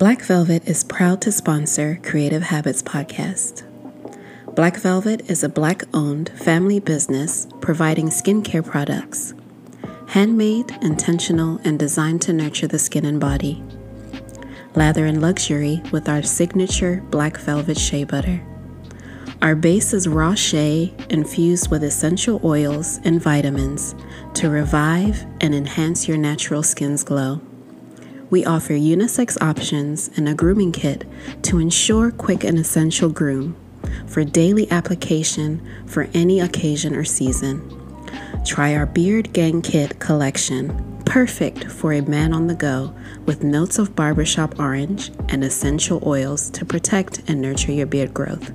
Black Velvet is proud to sponsor Creative Habits Podcast. Black Velvet is a black owned family business providing skincare products. Handmade, intentional, and designed to nurture the skin and body. Lather in luxury with our signature Black Velvet Shea Butter. Our base is raw shea infused with essential oils and vitamins to revive and enhance your natural skin's glow. We offer unisex options and a grooming kit to ensure quick and essential groom for daily application for any occasion or season. Try our Beard Gang Kit collection, perfect for a man on the go with notes of barbershop orange and essential oils to protect and nurture your beard growth.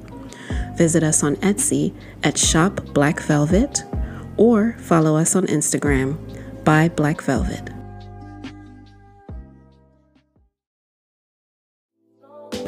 Visit us on Etsy at Shop Black Velvet or follow us on Instagram by Black Velvet.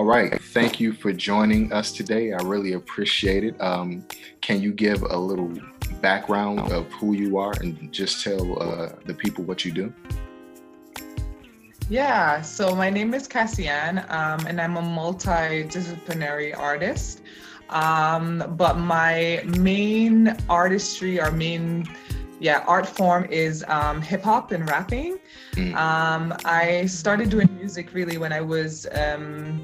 All right. Thank you for joining us today. I really appreciate it. Um, can you give a little background of who you are and just tell uh, the people what you do? Yeah, so my name is Cassian, um, and I'm a multidisciplinary artist. Um, but my main artistry, our main yeah, art form is um, hip hop and rapping. Mm. Um, I started doing music really when I was um,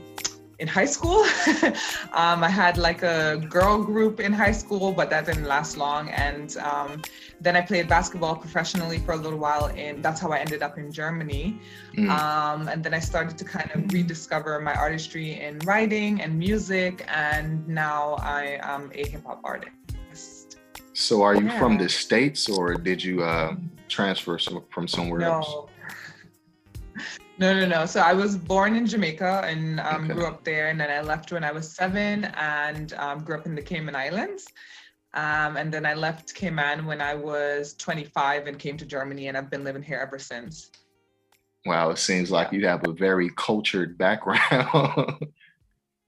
in high school. um, I had like a girl group in high school, but that didn't last long. And um, then I played basketball professionally for a little while, and that's how I ended up in Germany. Mm. Um, and then I started to kind of rediscover my artistry in writing and music, and now I am a hip hop artist. So, are you yeah. from the states, or did you uh, transfer from somewhere no. else? No, no, no. So I was born in Jamaica and um, okay. grew up there, and then I left when I was seven and um, grew up in the Cayman Islands. Um, and then I left Cayman when I was 25 and came to Germany, and I've been living here ever since. Wow, it seems like you have a very cultured background.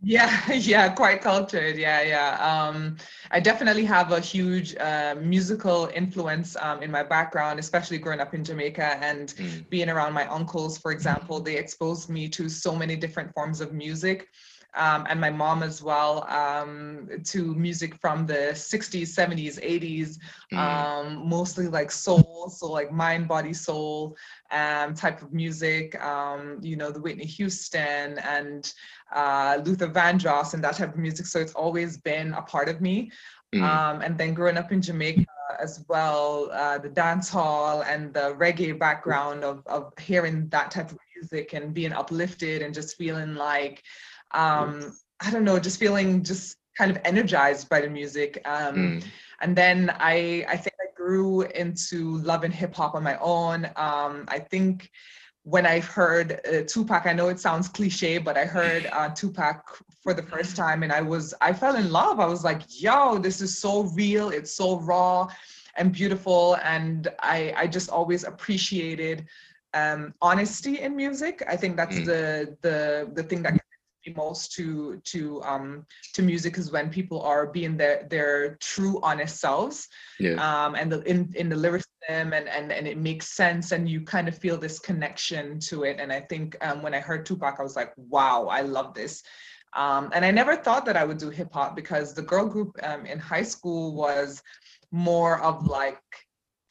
Yeah, yeah, quite cultured. Yeah, yeah. Um, I definitely have a huge uh, musical influence um, in my background, especially growing up in Jamaica and mm. being around my uncles, for example. They exposed me to so many different forms of music. Um, and my mom as well um, to music from the 60s 70s 80s mm. um, mostly like soul so like mind body soul um, type of music um, you know the whitney houston and uh, Luther Vandross and that type of music. So it's always been a part of me. Mm. Um, and then growing up in Jamaica as well, uh, the dance hall and the reggae background of, of hearing that type of music and being uplifted and just feeling like, um, I don't know, just feeling just kind of energized by the music. Um, mm. And then I, I think I grew into loving hip hop on my own. Um, I think when I heard uh, Tupac, I know it sounds cliche, but I heard uh, Tupac for the first time and I was, I fell in love. I was like, yo, this is so real. It's so raw and beautiful. And I, I just always appreciated um, honesty in music. I think that's mm. the, the, the thing that most to to um to music is when people are being their their true honest selves yeah. um and the in in the lyricism and and and it makes sense and you kind of feel this connection to it and i think um when i heard tupac i was like wow i love this um and i never thought that i would do hip hop because the girl group um in high school was more of like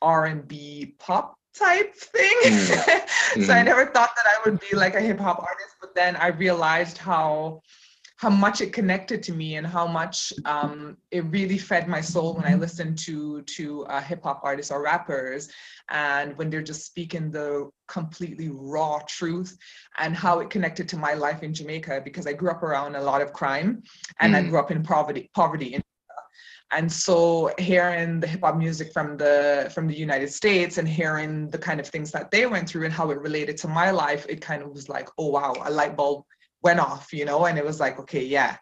r&b pop type thing. Mm. so. I never thought that I would be like a hip hop artist, but then I realized how how much it connected to me and how much um, it really fed my soul when I listened to to uh, hip hop artists or rappers, and when they're just speaking the completely raw truth, and how it connected to my life in Jamaica because I grew up around a lot of crime, and mm. I grew up in poverty poverty in and so hearing the hip hop music from the from the United States and hearing the kind of things that they went through and how it related to my life, it kind of was like, oh wow, a light bulb went off, you know, and it was like, okay, yeah,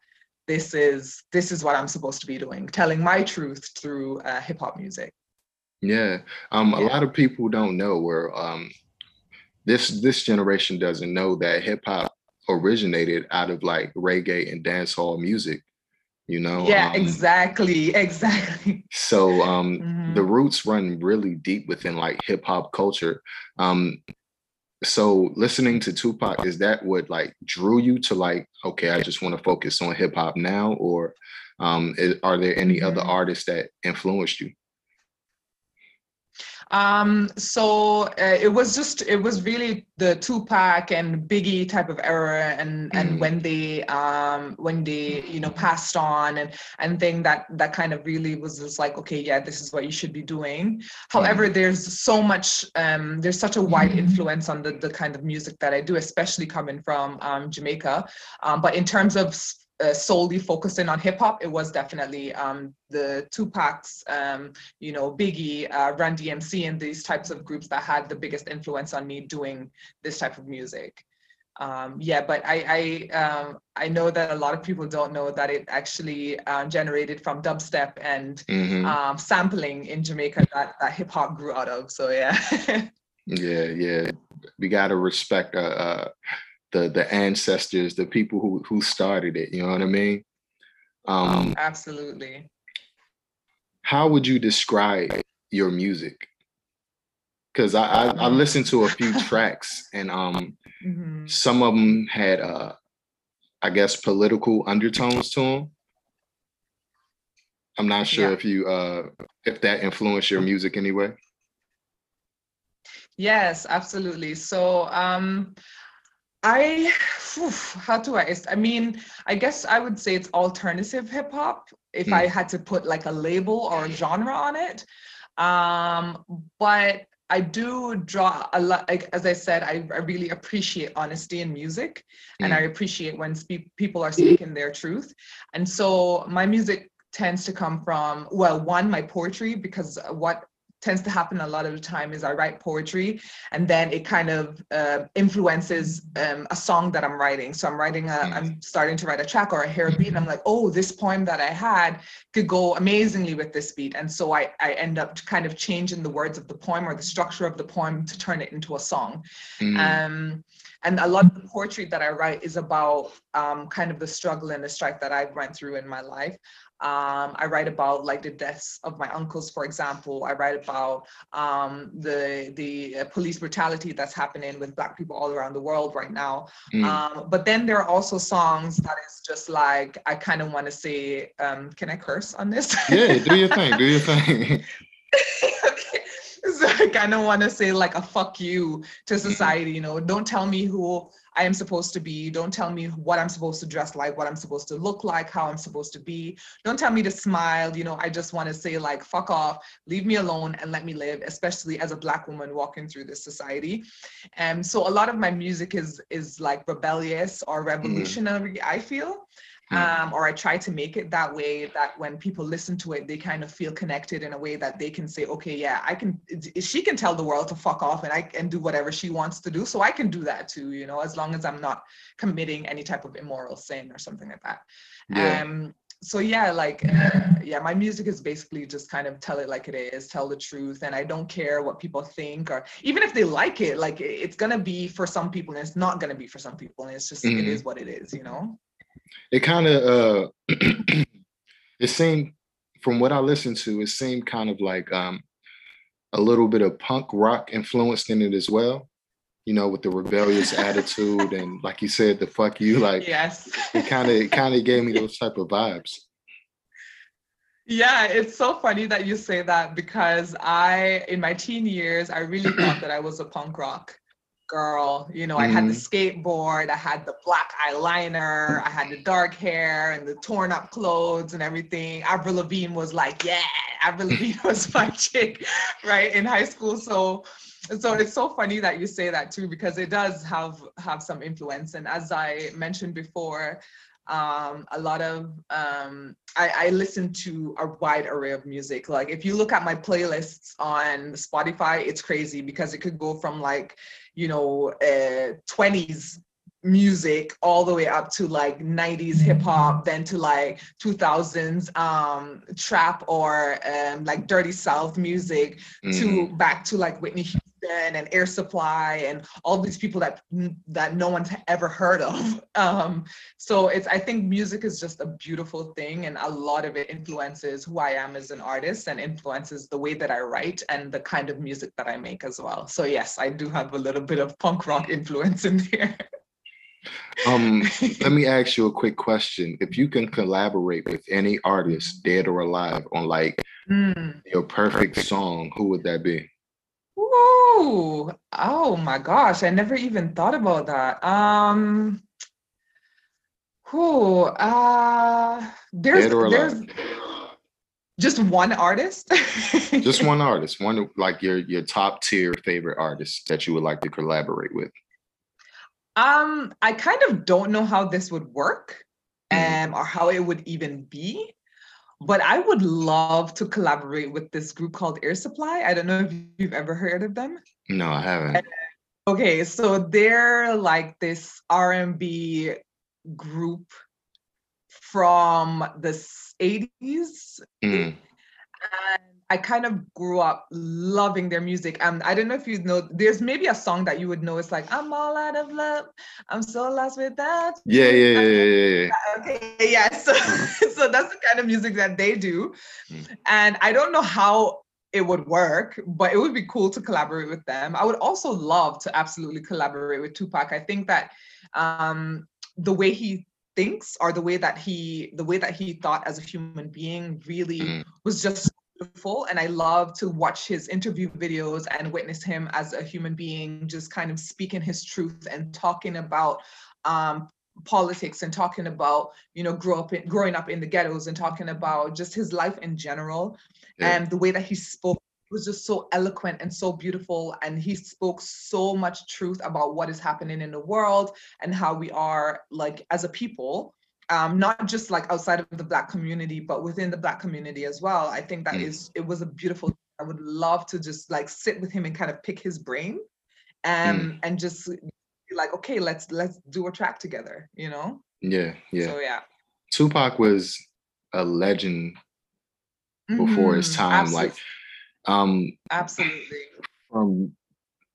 this is this is what I'm supposed to be doing, telling my truth through uh, hip hop music. Yeah, um, yeah. a lot of people don't know where um, this this generation doesn't know that hip hop originated out of like reggae and dancehall music you know yeah um, exactly exactly so um mm-hmm. the roots run really deep within like hip hop culture um so listening to Tupac is that what like drew you to like okay I just want to focus on hip hop now or um is, are there any mm-hmm. other artists that influenced you um, so uh, it was just it was really the Tupac and Biggie type of era, and mm. and when they um when they you know passed on and and thing that that kind of really was just like okay yeah this is what you should be doing. However, mm. there's so much um there's such a wide mm. influence on the the kind of music that I do, especially coming from um, Jamaica. Um, but in terms of uh, solely focusing on hip hop, it was definitely um, the Tupac's, um, you know, Biggie, uh, Run DMC, and these types of groups that had the biggest influence on me doing this type of music. Um, yeah, but I I, um, I know that a lot of people don't know that it actually uh, generated from dubstep and mm-hmm. um, sampling in Jamaica that, that hip hop grew out of. So yeah. yeah, yeah, we gotta respect uh, uh the the ancestors, the people who who started it. You know what I mean? Um, Absolutely. How would you describe your music? Because I, I, I listened to a few tracks and um mm-hmm. some of them had uh I guess political undertones to them. I'm not sure yeah. if you uh if that influenced your music anyway. Yes, absolutely. So um I, how do I, I mean, I guess I would say it's alternative hip hop if mm. I had to put like a label or a genre on it. Um, but I do draw a lot, like, as I said, I, I really appreciate honesty in music mm. and I hmm. appreciate when spe- people are speaking their truth. And so my music tends to come from, well, one, my poetry, because what tends to happen a lot of the time is I write poetry and then it kind of uh, influences um, a song that I'm writing. So I'm writing, a, I'm mm. starting to write a track or a hair beat and I'm like, oh, this poem that I had could go amazingly with this beat. And so I, I end up kind of changing the words of the poem or the structure of the poem to turn it into a song. Mm. Um, and a lot of the poetry that I write is about um, kind of the struggle and the strife that I've went through in my life. Um, I write about like the deaths of my uncles, for example. I write about um, the the uh, police brutality that's happening with Black people all around the world right now. Mm. Um, but then there are also songs that is just like I kind of want to say, um, can I curse on this? Yeah, do your thing. Do your thing. So I kind of want to say like a fuck you to mm-hmm. society. You know, don't tell me who I am supposed to be. Don't tell me what I'm supposed to dress like, what I'm supposed to look like, how I'm supposed to be. Don't tell me to smile. You know, I just want to say, like, fuck off, leave me alone and let me live, especially as a Black woman walking through this society. And so a lot of my music is is like rebellious or mm. revolutionary, mm. I feel. Um, or I try to make it that way that when people listen to it, they kind of feel connected in a way that they can say, okay, yeah, I can, she can tell the world to fuck off and I can do whatever she wants to do. So I can do that too, you know, as long as I'm not committing any type of immoral sin or something like that. Yeah. Um, so yeah, like, uh, yeah, my music is basically just kind of tell it like it is, tell the truth. And I don't care what people think or even if they like it, like it's going to be for some people and it's not going to be for some people. And it's just, mm-hmm. it is what it is, you know? It kind of uh it seemed from what I listened to, it seemed kind of like um a little bit of punk rock influenced in it as well. You know, with the rebellious attitude and like you said, the fuck you, like yes, it kind of it kind of gave me those type of vibes. Yeah, it's so funny that you say that because I, in my teen years, I really thought that I was a punk rock girl. You know, mm-hmm. I had the mm-hmm. skateboard, I had the black eyeliner, I had the dark hair and the torn up clothes and everything. Avril Lavigne was like, yeah, Avril Lavigne was my chick, right, in high school. So so it's so funny that you say that too because it does have have some influence and as i mentioned before um, a lot of um, I, I, listen to a wide array of music like if you look at my playlists on spotify it's crazy because it could go from like you know uh, 20s music all the way up to like 90s hip hop then to like 2000s um trap or um like dirty south music mm. to mm-hmm. back to like whitney and air supply and all these people that that no one's ever heard of um so it's i think music is just a beautiful thing and a lot of it influences who i am as an artist and influences the way that i write and the kind of music that i make as well so yes i do have a little bit of punk rock influence in there um, let me ask you a quick question. If you can collaborate with any artist, dead or alive, on like mm. your perfect song, who would that be? Ooh, oh my gosh, I never even thought about that. Um, who? Uh, there's there's just one artist. just one artist, one like your your top tier favorite artist that you would like to collaborate with. Um, I kind of don't know how this would work mm. um, or how it would even be, but I would love to collaborate with this group called Air Supply. I don't know if you've ever heard of them. No, I haven't. Okay, so they're like this R&B group from the 80s. Mm. And I kind of grew up loving their music. And I don't know if you know, there's maybe a song that you would know. It's like, I'm all out of love. I'm so lost without. Yeah, yeah, yeah, yeah, yeah. Okay, yeah. So, so that's the kind of music that they do. Mm. And I don't know how it would work, but it would be cool to collaborate with them. I would also love to absolutely collaborate with Tupac. I think that um, the way he thinks or the way that he the way that he thought as a human being really mm. was just beautiful and i love to watch his interview videos and witness him as a human being just kind of speaking his truth and talking about um, politics and talking about you know grow up in, growing up in the ghettos and talking about just his life in general yeah. and the way that he spoke was just so eloquent and so beautiful and he spoke so much truth about what is happening in the world and how we are like as a people um, not just like outside of the black community but within the black community as well i think that mm. is it was a beautiful i would love to just like sit with him and kind of pick his brain and mm. and just be like okay let's let's do a track together you know yeah yeah so yeah tupac was a legend before mm-hmm. his time absolutely. like um absolutely from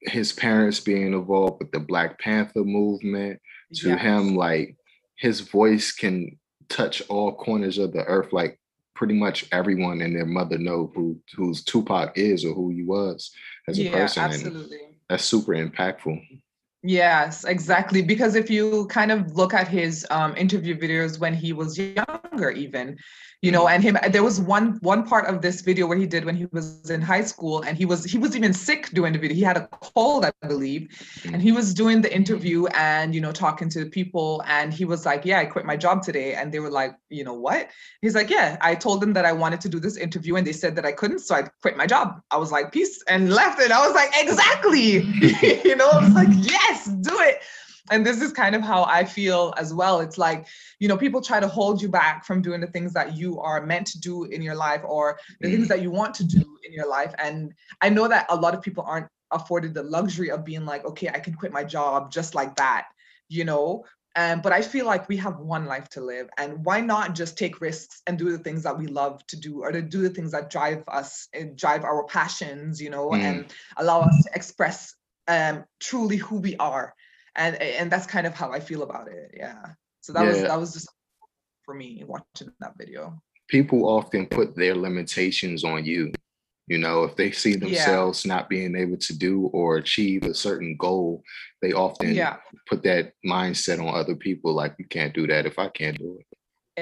his parents being involved with the black panther movement to yes. him like his voice can touch all corners of the earth like pretty much everyone and their mother know who who's Tupac is or who he was as a yeah, person. Absolutely. And that's super impactful. Yes, exactly. Because if you kind of look at his um, interview videos when he was younger, even, you know, mm. and him, there was one one part of this video where he did when he was in high school, and he was he was even sick doing the video. He had a cold, I believe, and mm. he was doing the interview and you know talking to people, and he was like, "Yeah, I quit my job today," and they were like, "You know what?" He's like, "Yeah, I told them that I wanted to do this interview, and they said that I couldn't, so I quit my job." I was like, "Peace," and left, and I was like, "Exactly," you know, I was like, "Yeah." Yes, do it. And this is kind of how I feel as well. It's like, you know, people try to hold you back from doing the things that you are meant to do in your life or the mm. things that you want to do in your life. And I know that a lot of people aren't afforded the luxury of being like, okay, I can quit my job just like that, you know? Um, but I feel like we have one life to live, and why not just take risks and do the things that we love to do, or to do the things that drive us and drive our passions, you know, mm. and allow us to express um, truly who we are, and and that's kind of how I feel about it. Yeah. So that yeah. was that was just for me watching that video. People often put their limitations on you. You know, if they see themselves yeah. not being able to do or achieve a certain goal, they often yeah. put that mindset on other people like you can't do that if I can't do it.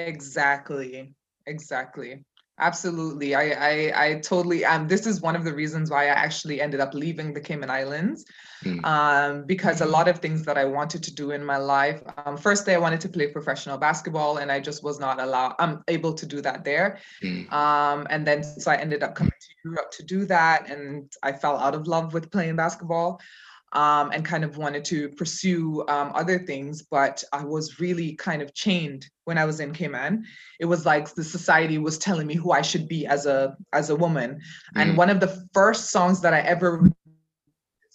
Exactly. Exactly. Absolutely. I, I, I totally, um, this is one of the reasons why I actually ended up leaving the Cayman Islands, mm. um, because a lot of things that I wanted to do in my life, um, firstly, I wanted to play professional basketball and I just was not allowed, I'm um, able to do that there. Mm. Um, and then, so I ended up coming to Europe to do that. And I fell out of love with playing basketball. Um, and kind of wanted to pursue um, other things, but I was really kind of chained when I was in Cayman. It was like the society was telling me who I should be as a as a woman. Mm. And one of the first songs that I ever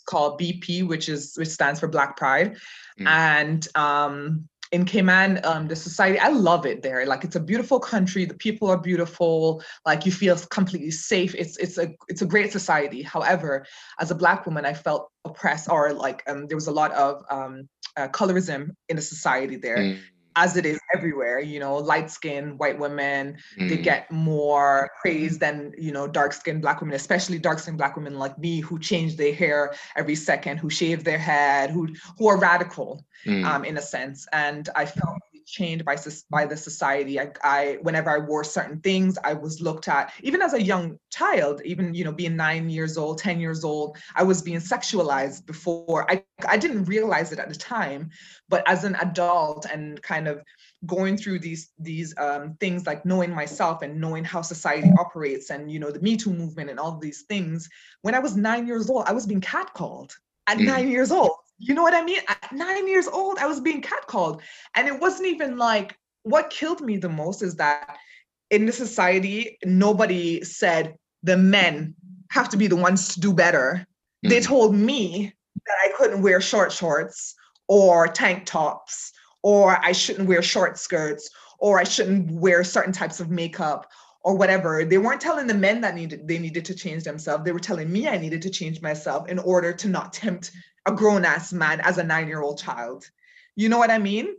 called BP, which is which stands for Black Pride, mm. and um, in Cayman, um, the society, I love it there. Like it's a beautiful country. The people are beautiful. Like you feel completely safe. It's it's a it's a great society. However, as a black woman, I felt oppressed or like um, there was a lot of um, uh, colorism in the society there. Mm as it is everywhere you know light skinned white women mm. they get more praise than you know dark skinned black women especially dark skinned black women like me who change their hair every second who shave their head who who are radical mm. um, in a sense and i felt chained by by the society. I, I, whenever I wore certain things, I was looked at. Even as a young child, even you know, being nine years old, ten years old, I was being sexualized before. I I didn't realize it at the time, but as an adult and kind of going through these these um, things like knowing myself and knowing how society operates and you know the me too movement and all these things when i was nine years old i was being catcalled at mm. nine years old you know what I mean? At nine years old, I was being catcalled. And it wasn't even like what killed me the most is that in the society, nobody said the men have to be the ones to do better. Mm. They told me that I couldn't wear short shorts or tank tops, or I shouldn't wear short skirts, or I shouldn't wear certain types of makeup or whatever. They weren't telling the men that needed they needed to change themselves. They were telling me I needed to change myself in order to not tempt a grown ass man as a nine year old child. You know what I mean?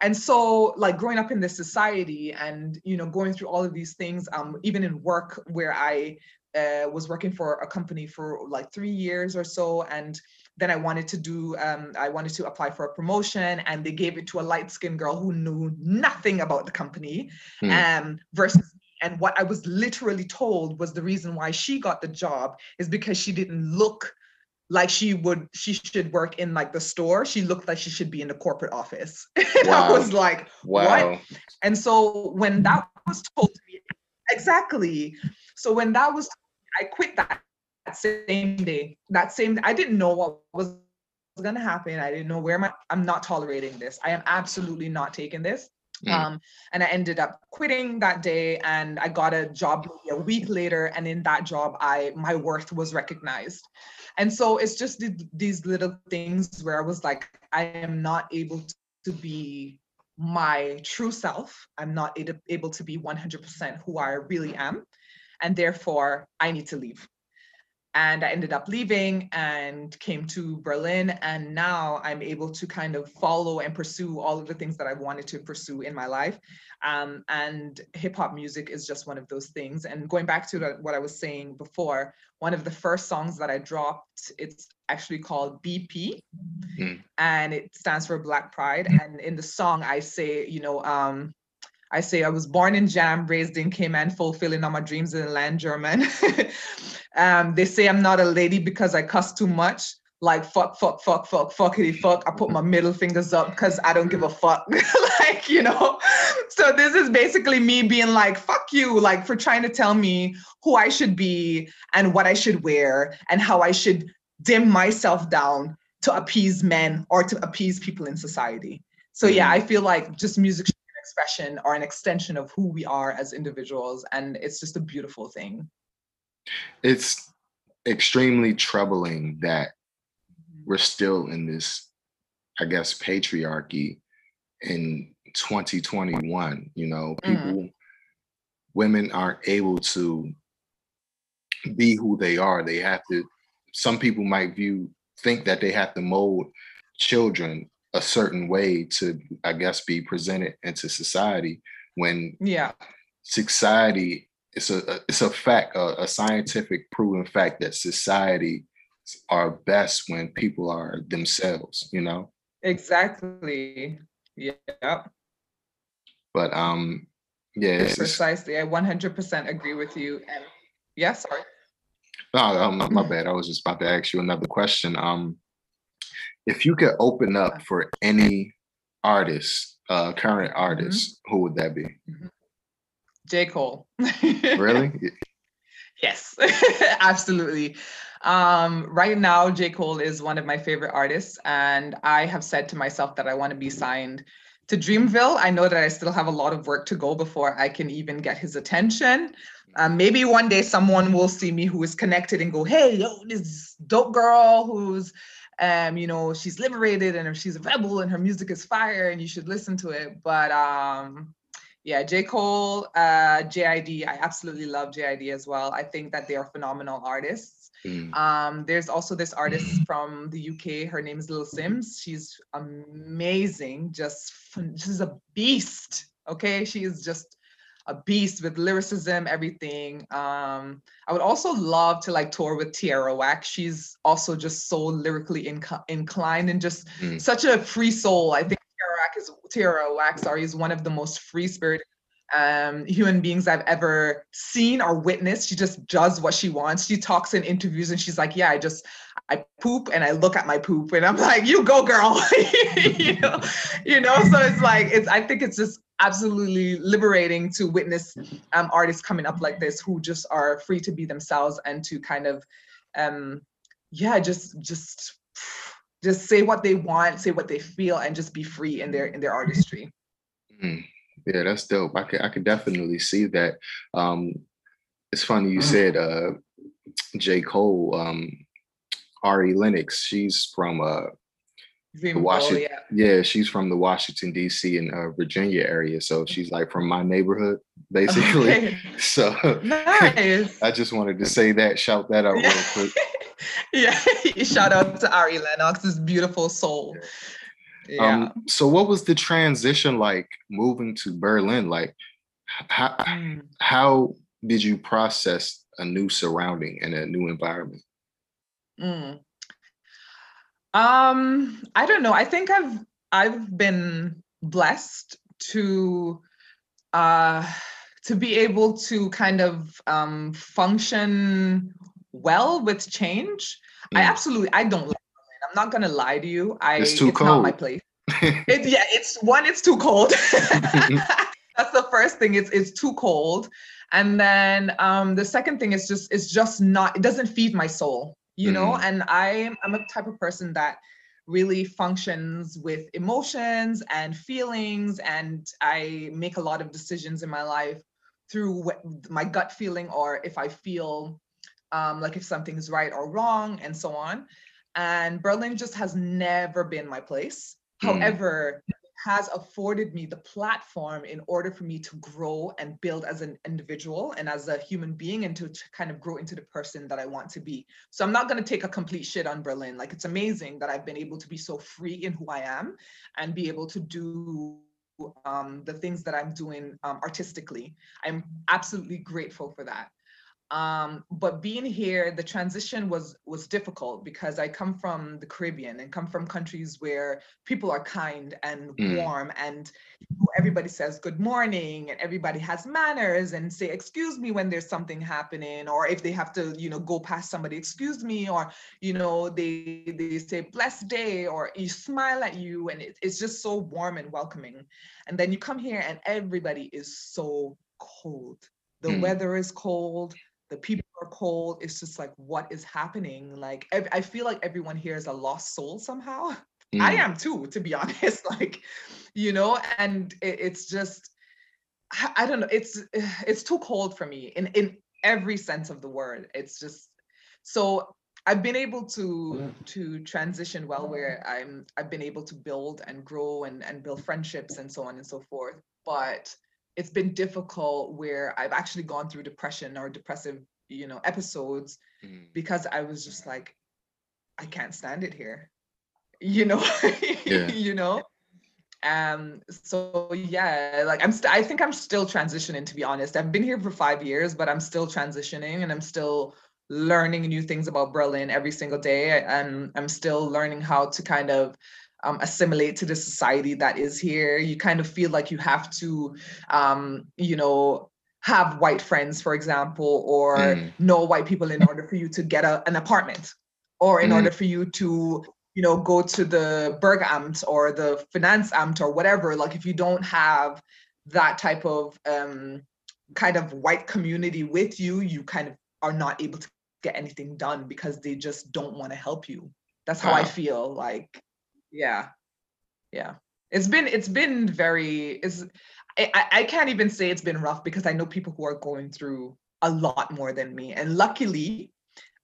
And so, like growing up in this society and you know going through all of these things, um, even in work where I uh, was working for a company for like three years or so, and then I wanted to do, um, I wanted to apply for a promotion, and they gave it to a light skinned girl who knew nothing about the company, mm. um, versus and what I was literally told was the reason why she got the job is because she didn't look like she would she should work in like the store. She looked like she should be in the corporate office. And wow. i was like wow. what and so when that was told to me exactly. So when that was i quit that, that same day. That same i didn't know what was going to happen. I didn't know where my i'm not tolerating this. I am absolutely not taking this Mm. Um, and I ended up quitting that day and I got a job a week later. And in that job, I my worth was recognized. And so it's just these little things where I was like, I am not able to be my true self. I'm not able to be 100% who I really am. And therefore, I need to leave. And I ended up leaving and came to Berlin. And now I'm able to kind of follow and pursue all of the things that I wanted to pursue in my life. Um, and hip hop music is just one of those things. And going back to the, what I was saying before, one of the first songs that I dropped, it's actually called BP, mm. and it stands for Black Pride. And in the song, I say, you know, um, I say I was born in Jam, raised in Cayman, fulfilling all my dreams in the land German. um, they say I'm not a lady because I cuss too much like fuck, fuck, fuck, fuck, fuckity fuck. I put my middle fingers up because I don't give a fuck. like, you know. So this is basically me being like, fuck you, like for trying to tell me who I should be and what I should wear and how I should dim myself down to appease men or to appease people in society. So yeah, I feel like just music expression or an extension of who we are as individuals. And it's just a beautiful thing. It's extremely troubling that we're still in this, I guess, patriarchy in 2021. You know, mm. people, mm. women aren't able to be who they are. They have to, some people might view, think that they have to mold children a certain way to, I guess, be presented into society when yeah society it's a it's a fact a, a scientific proven fact that society are best when people are themselves, you know? Exactly. Yeah. But um yeah, precisely. I 100% agree with you. And yeah, sorry. No, um, my bad. I was just about to ask you another question. Um, if you could open up for any artist, uh, current mm-hmm. artist, mm-hmm. who would that be? Mm-hmm. J. Cole. really? Yes, absolutely. Um, right now, J. Cole is one of my favorite artists, and I have said to myself that I want to be signed to Dreamville. I know that I still have a lot of work to go before I can even get his attention. Um, maybe one day someone will see me who is connected and go, "Hey, yo, this dope girl who's, um, you know, she's liberated and she's a rebel and her music is fire and you should listen to it." But um, yeah, J. Cole, uh, JID, I absolutely love JID as well. I think that they are phenomenal artists. Mm. Um, there's also this artist from the UK. Her name is Lil Simz. She's amazing. Just she's a beast. Okay, she is just a beast with lyricism, everything. Um, I would also love to like tour with Tierra Whack. She's also just so lyrically inc- inclined and just mm. such a free soul. I think Tierra Whack is Tierra Whack, sorry, is one of the most free spirited um, human beings I've ever seen or witnessed. She just does what she wants. She talks in interviews and she's like, "Yeah, I just I poop and I look at my poop," and I'm like, "You go, girl," you know, you know. So it's like it's. I think it's just absolutely liberating to witness um, artists coming up like this who just are free to be themselves and to kind of, um, yeah, just just just say what they want, say what they feel, and just be free in their in their artistry. Mm. Yeah, that's dope. I could I could definitely see that. Um, it's funny you said uh, J. Cole, um, Ari Lennox. She's from uh, Washington. Yeah. yeah. she's from the Washington D.C. and uh, Virginia area, so mm-hmm. she's like from my neighborhood, basically. Okay. So nice. I just wanted to say that, shout that out real quick. yeah, shout out to Ari Lennox, this beautiful soul. Yeah. Um, so what was the transition like moving to Berlin? Like how, mm. how did you process a new surrounding and a new environment? Mm. Um, I don't know. I think I've I've been blessed to uh to be able to kind of um function well with change. Mm. I absolutely I don't I'm not gonna lie to you. I it's too it's cold. Not my place. it, yeah, it's one. It's too cold. That's the first thing. It's it's too cold, and then um, the second thing is just it's just not. It doesn't feed my soul, you mm. know. And I'm I'm a type of person that really functions with emotions and feelings, and I make a lot of decisions in my life through my gut feeling or if I feel um, like if something is right or wrong and so on and Berlin just has never been my place. Mm. However, has afforded me the platform in order for me to grow and build as an individual and as a human being and to, kind of grow into the person that I want to be. So I'm not going to take a complete shit on Berlin. Like it's amazing that I've been able to be so free in who I am and be able to do um, the things that I'm doing um, artistically. I'm absolutely grateful for that um, but being here the transition was was difficult because i come from the caribbean and come from countries where people are kind and mm. warm and everybody says good morning and everybody has manners and say excuse me when there's something happening or if they have to you know go past somebody excuse me or you know they they say blessed day or you smile at you and it, it's just so warm and welcoming and then you come here and everybody is so cold the mm. weather is cold the people are cold it's just like what is happening like i feel like everyone here is a lost soul somehow mm. i am too to be honest like you know and it, it's just i don't know it's it's too cold for me in in every sense of the word it's just so I've been able to to transition well where I'm I've been able to build and grow and and build friendships and so on and so forth. But it's been difficult where I've actually gone through depression or depressive, you know, episodes mm. because I was just like, I can't stand it here. You know, yeah. you know. Um, so yeah, like I'm st- I think I'm still transitioning to be honest. I've been here for five years, but I'm still transitioning and I'm still learning new things about Berlin every single day. And I'm still learning how to kind of um, assimilate to the society that is here. You kind of feel like you have to, um, you know, have white friends, for example, or mm. know white people in order for you to get a, an apartment, or in mm. order for you to, you know, go to the Bürgeramt or the Finanzamt or whatever. Like if you don't have that type of um, kind of white community with you, you kind of are not able to get anything done because they just don't want to help you that's how wow. i feel like yeah yeah it's been it's been very it's I, I can't even say it's been rough because i know people who are going through a lot more than me and luckily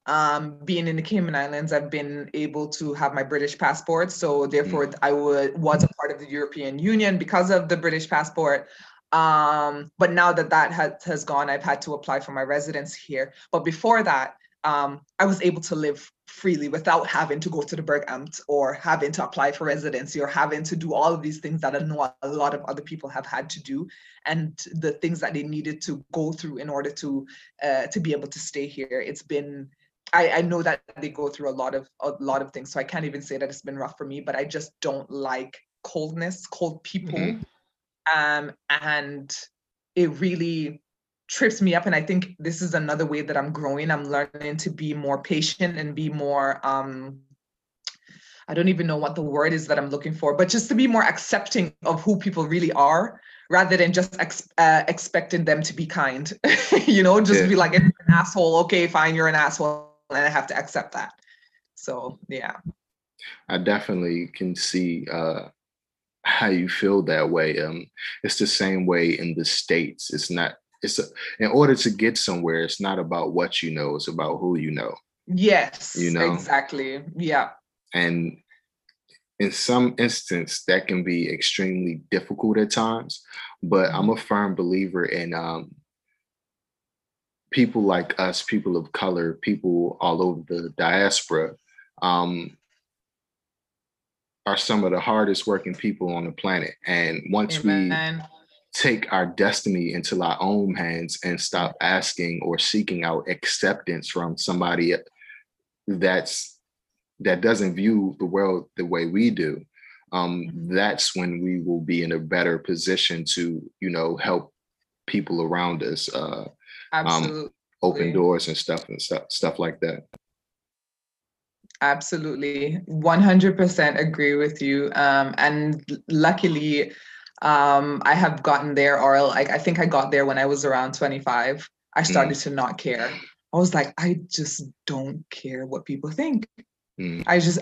um, being in the Cayman Islands, I've been able to have my British passport. So therefore, mm. I would was a part of the European Union because of the British passport. Um, but now that that has, has gone, I've had to apply for my residence here. But before that, um, I was able to live freely without having to go to the Bürgeramt or having to apply for residency or having to do all of these things that I know a lot of other people have had to do and the things that they needed to go through in order to uh, to be able to stay here. It's been I, I know that they go through a lot of a lot of things, so I can't even say that it's been rough for me. But I just don't like coldness, cold people, mm-hmm. um, and it really trips me up. And I think this is another way that I'm growing. I'm learning to be more patient and be more um, I don't even know what the word is that I'm looking for, but just to be more accepting of who people really are rather than just ex- uh, expecting them to be kind. you know, just yeah. be like, it's an asshole, okay, fine, you're an asshole and I have to accept that. So yeah. I definitely can see uh, how you feel that way. Um, it's the same way in the states. It's not. It's a, in order to get somewhere. It's not about what you know. It's about who you know. Yes. You know exactly. Yeah. And in some instance, that can be extremely difficult at times. But I'm a firm believer in um, people like us, people of color, people all over the diaspora, um, are some of the hardest working people on the planet. And once Amen. we take our destiny into our own hands and stop asking or seeking out acceptance from somebody that's that doesn't view the world the way we do um, mm-hmm. that's when we will be in a better position to you know help people around us uh. Um, open doors and stuff and stuff stuff like that. Absolutely, 100% agree with you. Um, and luckily, um, I have gotten there, or like I think I got there when I was around 25. I mm. started mm. to not care. I was like, I just don't care what people think. Mm. I just,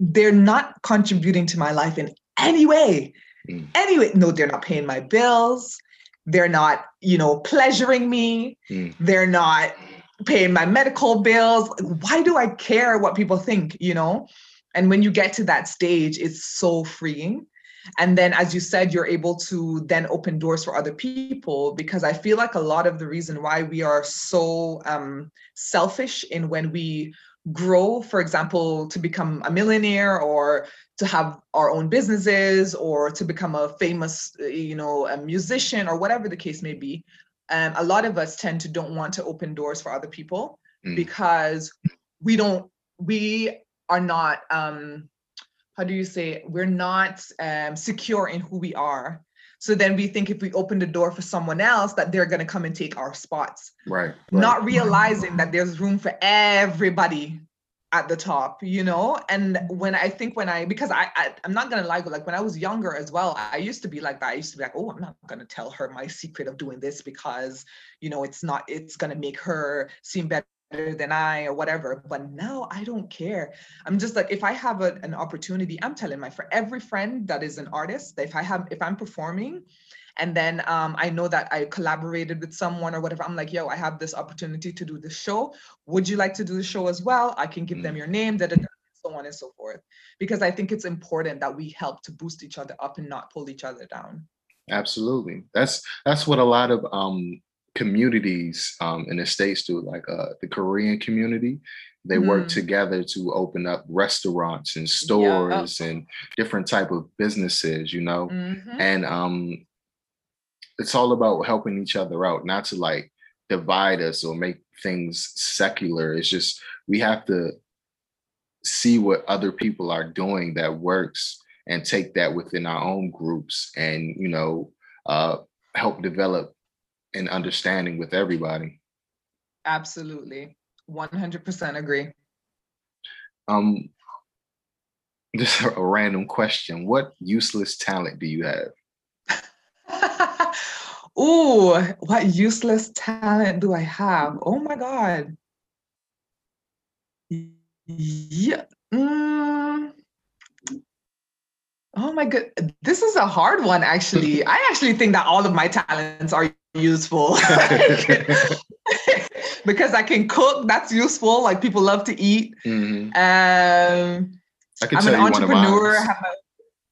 they're not contributing to my life in any way. Mm. Anyway, no, they're not paying my bills. They're not, you know, pleasuring me. Mm. They're not paying my medical bills. Why do I care what people think, you know? And when you get to that stage, it's so freeing. And then, as you said, you're able to then open doors for other people because I feel like a lot of the reason why we are so um, selfish in when we grow, for example, to become a millionaire or to have our own businesses or to become a famous uh, you know a musician or whatever the case may be um, a lot of us tend to don't want to open doors for other people mm. because we don't we are not um how do you say we're not um, secure in who we are. So then we think if we open the door for someone else that they're going to come and take our spots. Right, right. not realizing that there's room for everybody at the top you know? And when i think when i because i, I am not gonna lie like when i was younger as well i used to be like that. I used to be like oh i'm not gonna tell her my secret of doing this because you know it's not it's gonna make her seem better than I or whatever. But now I don't care. I'm just like, if I have a, an opportunity, I'm telling my for every friend that is an artist, if I have, if I'm performing and then um, I know that I collaborated with someone or whatever. I'm like, yo, I have this opportunity to do this show. Would you like to do the show as well? I can give mm. them your name, da, da, da, so on and so forth. Because I think it's important that we help to boost each other up and not pull each other down. Absolutely. That's that's what a lot of um, communities um, in the states do, like uh, the Korean community. They mm. work together to open up restaurants and stores yeah. and different type of businesses, you know. Mm-hmm. And um, it's all about helping each other out, not to like divide us or make things secular. It's just we have to see what other people are doing that works and take that within our own groups and you know uh, help develop an understanding with everybody. Absolutely, one hundred percent agree. Um, just a random question: What useless talent do you have? Ooh, what useless talent do I have? Oh my God. Yeah. Mm. Oh my god, this is a hard one actually. I actually think that all of my talents are useful. because I can cook, that's useful. Like people love to eat. Mm-hmm. Um I can I'm an entrepreneur. A,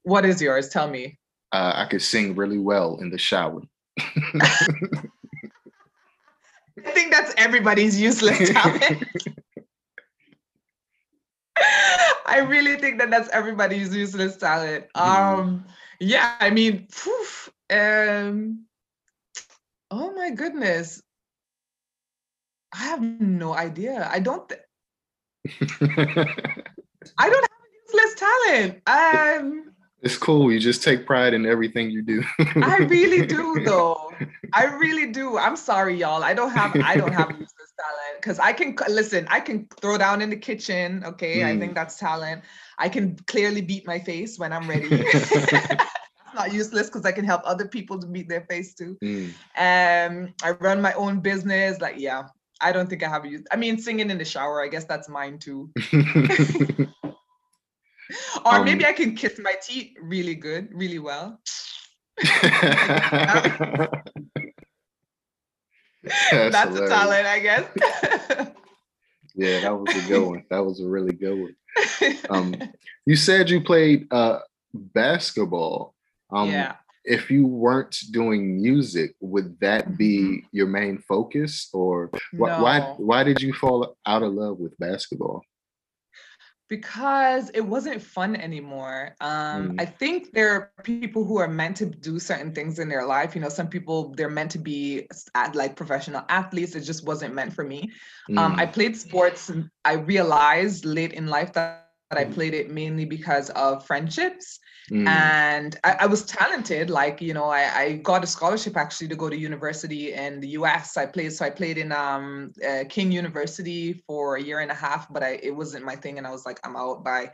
what is yours? Tell me. Uh, I could sing really well in the shower. I think that's everybody's useless talent. I really think that that's everybody's useless talent. Mm-hmm. Um, yeah, I mean, poof, um, oh my goodness, I have no idea. I don't. Th- I don't have useless talent. Um, it's cool. You just take pride in everything you do. I really do, though. I really do. I'm sorry, y'all. I don't have. I don't have useless talent because I can listen. I can throw down in the kitchen. Okay, mm. I think that's talent. I can clearly beat my face when I'm ready. not useless because I can help other people to beat their face too. Mm. Um, I run my own business. Like, yeah, I don't think I have used. I mean, singing in the shower. I guess that's mine too or um, maybe I can kiss my teeth really good, really well. That's, That's a talent, I guess. yeah, that was a good one. That was a really good one. Um, you said you played uh, basketball. Um, yeah. If you weren't doing music, would that be mm-hmm. your main focus, or wh- no. why why did you fall out of love with basketball? because it wasn't fun anymore. Um, mm. I think there are people who are meant to do certain things in their life. You know, some people they're meant to be at like professional athletes. It just wasn't meant for me. Mm. Um, I mm. played sports and I realized late in life that, that I played it mainly because of friendships Mm. And I, I, was talented. Like, you know, I, I, got a scholarship actually to go to university in the US. I played, so I played in um, uh, King University for a year and a half, but I, it wasn't my thing. And I was like, I'm out by.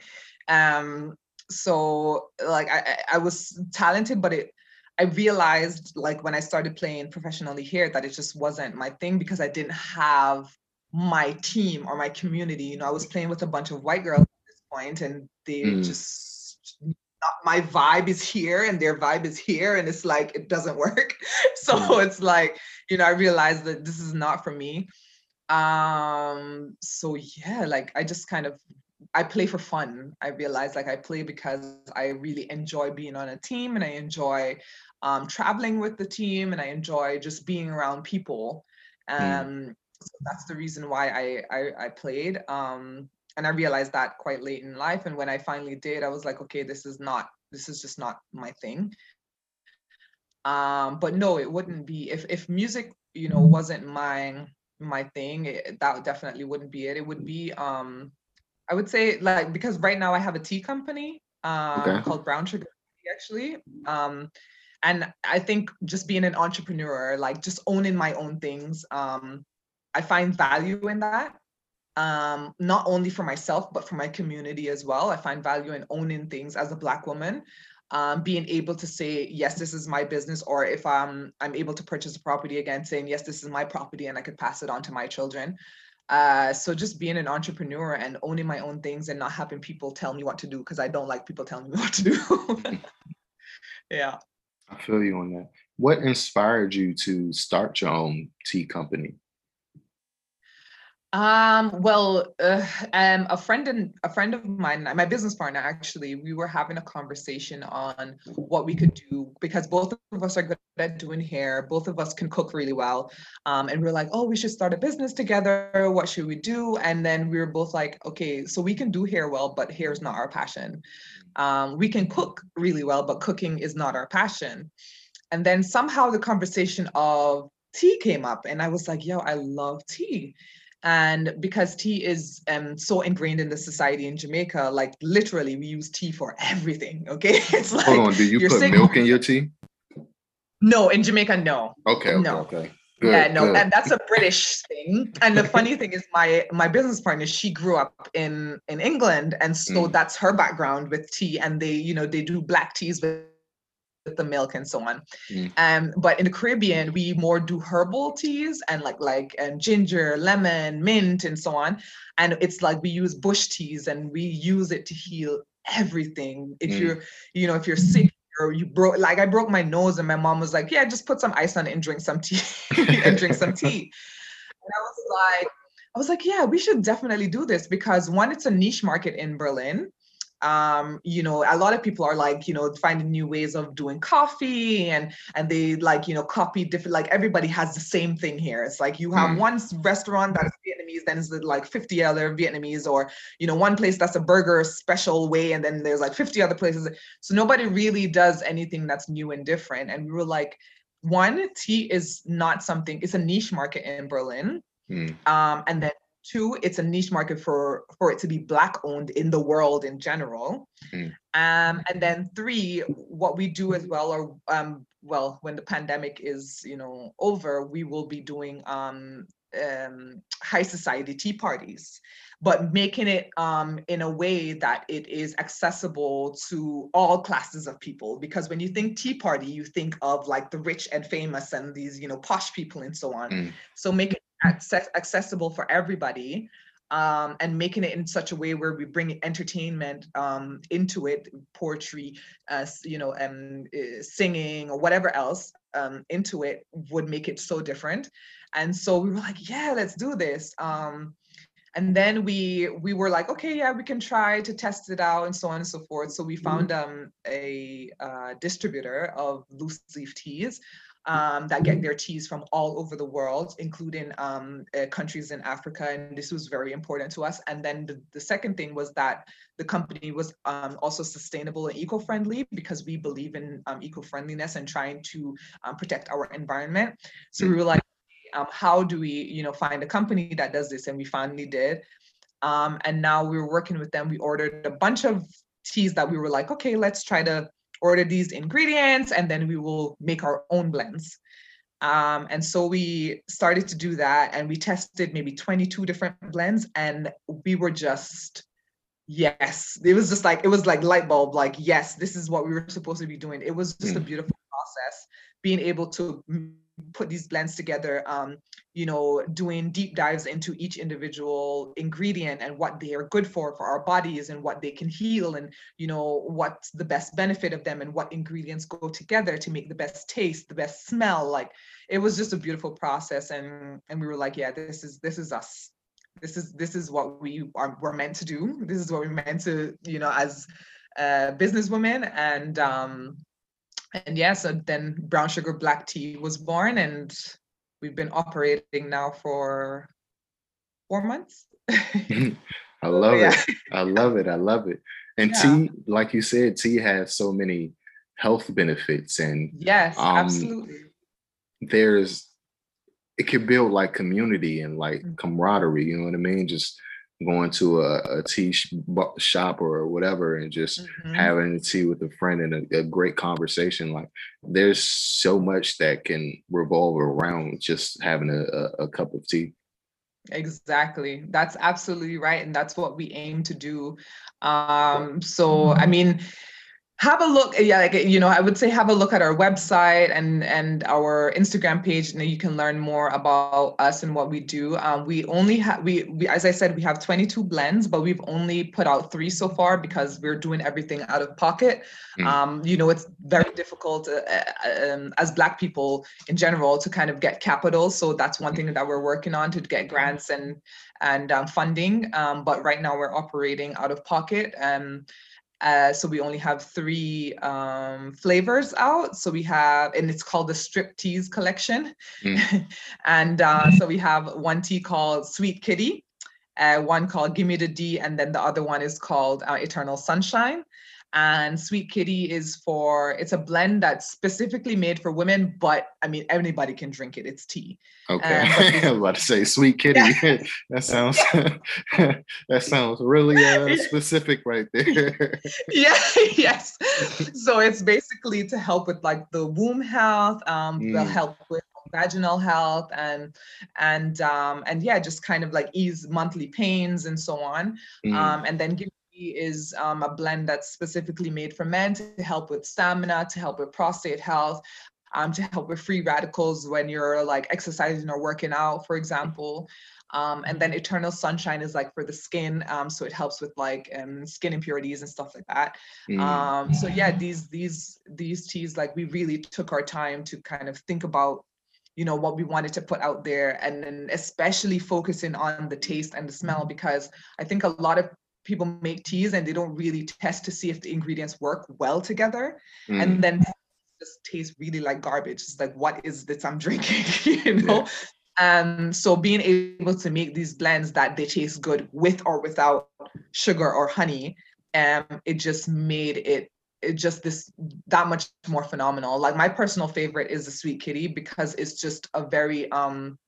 Um, so like I, I was talented, but it, I realized like when I started playing professionally here that it just wasn't my thing because I didn't have my team or my community. You know, I was playing with a bunch of white girls point and they mm. just my vibe is here and their vibe is here and it's like it doesn't work so mm. it's like you know i realized that this is not for me um so yeah like i just kind of i play for fun i realize like i play because i really enjoy being on a team and i enjoy um traveling with the team and i enjoy just being around people mm. um mm. so that's the reason why I, I i played um and I realized that quite late in life. And when I finally did, I was like, okay, this is not, this is just not my thing. Um, but no, it wouldn't be if if music, you know, wasn't my my thing. It, that definitely wouldn't be it. It would be, um, I would say, like because right now I have a tea company um, okay. called Brown Sugar actually. Um, and I think just being an entrepreneur, like just owning my own things, um, I find value in that um, not only for myself, but for my community as well. I find value in owning things as a Black woman. Um, being able to say yes this is my business or if i'm i'm able to purchase a property again saying yes this is my property and i could pass it on to my children uh, so just being an entrepreneur and owning my own things and not having people tell me what to do because i don't like people telling me what to do yeah i feel you on that what inspired you to start your own tea company um, well, uh, um, a friend and a friend of mine, my business partner, actually, we were having a conversation on what we could do because both of us are good at doing hair. Both of us can cook really well. Um, and we are like, oh, we should start a business together. What should we do? And then we were both like, okay, so we can do hair well, but hair is not our passion. Um, we can cook really well, but cooking is not our passion. And then somehow the conversation of tea came up, and I was like, yo, I love tea and because tea is um, so ingrained in the society in Jamaica, like literally we use tea for everything. Okay, it's like hold on. Do you put milk in your tea? No, in Jamaica, no. Okay. okay no. Okay. Good, yeah, no, good. and that's a British thing. And the funny thing is, my my business partner, she grew up in in England, and so mm. that's her background with tea. And they, you know, they do black teas with the milk and so on. Mm. Um, but in the Caribbean, we more do herbal teas and like like and ginger, lemon, mint, and so on. And it's like we use bush teas and we use it to heal everything. If mm. you're, you know, if you're sick or you broke like I broke my nose and my mom was like, Yeah, just put some ice on it and drink some tea and drink some tea. And I was like, I was like, yeah, we should definitely do this because one, it's a niche market in Berlin um you know a lot of people are like you know finding new ways of doing coffee and and they like you know copy different like everybody has the same thing here it's like you have mm. one restaurant that's vietnamese then it's like 50 other vietnamese or you know one place that's a burger special way and then there's like 50 other places so nobody really does anything that's new and different and we were like one tea is not something it's a niche market in berlin mm. um and then Two, it's a niche market for for it to be black owned in the world in general. Mm. Um, and then three, what we do as well, or um, well, when the pandemic is you know over, we will be doing um, um, high society tea parties, but making it um, in a way that it is accessible to all classes of people. Because when you think tea party, you think of like the rich and famous and these, you know, posh people and so on. Mm. So make it access- accessible for everybody um, and making it in such a way where we bring entertainment um, into it, poetry, uh, you know, um, singing or whatever else um, into it would make it so different. And so we were like, yeah, let's do this. Um, and then we we were like, okay, yeah, we can try to test it out and so on and so forth. So we mm-hmm. found um, a uh, distributor of loose leaf teas um, that get their teas from all over the world, including um, uh, countries in Africa. And this was very important to us. And then the, the second thing was that the company was um, also sustainable and eco-friendly because we believe in um, eco-friendliness and trying to um, protect our environment. So we were like, um, how do we, you know, find a company that does this? And we finally did. and now we were working with them. We ordered a bunch of teas that we were like, okay, let's try to order these ingredients and then we will make our own blends. Um, and so we started to do that and we tested maybe 22 different blends and we were just, yes, it was just like, it was like light bulb, like, yes, this is what we were supposed to be doing. It was just mm. a beautiful process being able to put these blends together um, you know doing deep dives into each individual ingredient and what they are good for for our bodies and what they can heal and you know what's the best benefit of them and what ingredients go together to make the best taste the best smell. Like it was just a beautiful process and and we were like yeah this is this is us. This is this is what we are we're meant to do. This is what we're meant to you know as uh businesswomen and um and yeah, so then brown sugar black tea was born, and we've been operating now for four months. I love yeah. it. I love it. I love it. And yeah. tea, like you said, tea has so many health benefits, and yes, um, absolutely. There's it can build like community and like mm-hmm. camaraderie. You know what I mean? Just going to a, a tea shop or whatever and just mm-hmm. having tea with a friend and a, a, great conversation like there's so much that can revolve around just having a, a, a cup of tea. Exactly. That's absolutely right and that's what we aim to do. Um so i mean have a look yeah like you know i would say have a look at our website and and our instagram page and you can learn more about us and what we do. Um, we only have we, we as i said we have 22 blends but we've only put out three so far because we're doing everything out of pocket. Mm. um, you know it's very difficult uh, uh, um, as black people in general to kind of get capital so that's one thing that we're working on to get grants and and um, funding. Um, but right now we're operating out of pocket and uh, so we only have three um, flavors out. So we have, and it's called the Strip Teas Collection. Mm. and uh, so we have one tea called Sweet Kitty, uh, one called Gimme the D, and then the other one is called uh, Eternal Sunshine and Sweet Kitty is for it's a blend that's specifically made for women, but I mean anybody can drink it. It's tea. Okay, um, I was about to say Sweet Kitty. Yeah. that sounds that sounds really uh, specific right there. yeah. Yes. So it's basically to help with like the womb health. Um, mm. will help with vaginal health and and um and yeah just kind of like ease monthly pains and so on mm. um and then give is um, a blend that's specifically made for men to help with stamina, to help with prostate health, um, to help with free radicals when you're like exercising or working out, for example. Um, and then Eternal Sunshine is like for the skin, um, so it helps with like um, skin impurities and stuff like that. Mm. Um, so yeah, these these these teas, like we really took our time to kind of think about, you know, what we wanted to put out there, and then especially focusing on the taste and the smell because I think a lot of people make teas and they don't really test to see if the ingredients work well together, mm. and then just taste really like garbage. It's like, what is this I'm drinking? you know? Yeah. Um, so being able to make these blends that they taste good with or without sugar or honey, um, it just made it it just this that much more phenomenal. Like my personal favorite is the Sweet Kitty because it's just a very um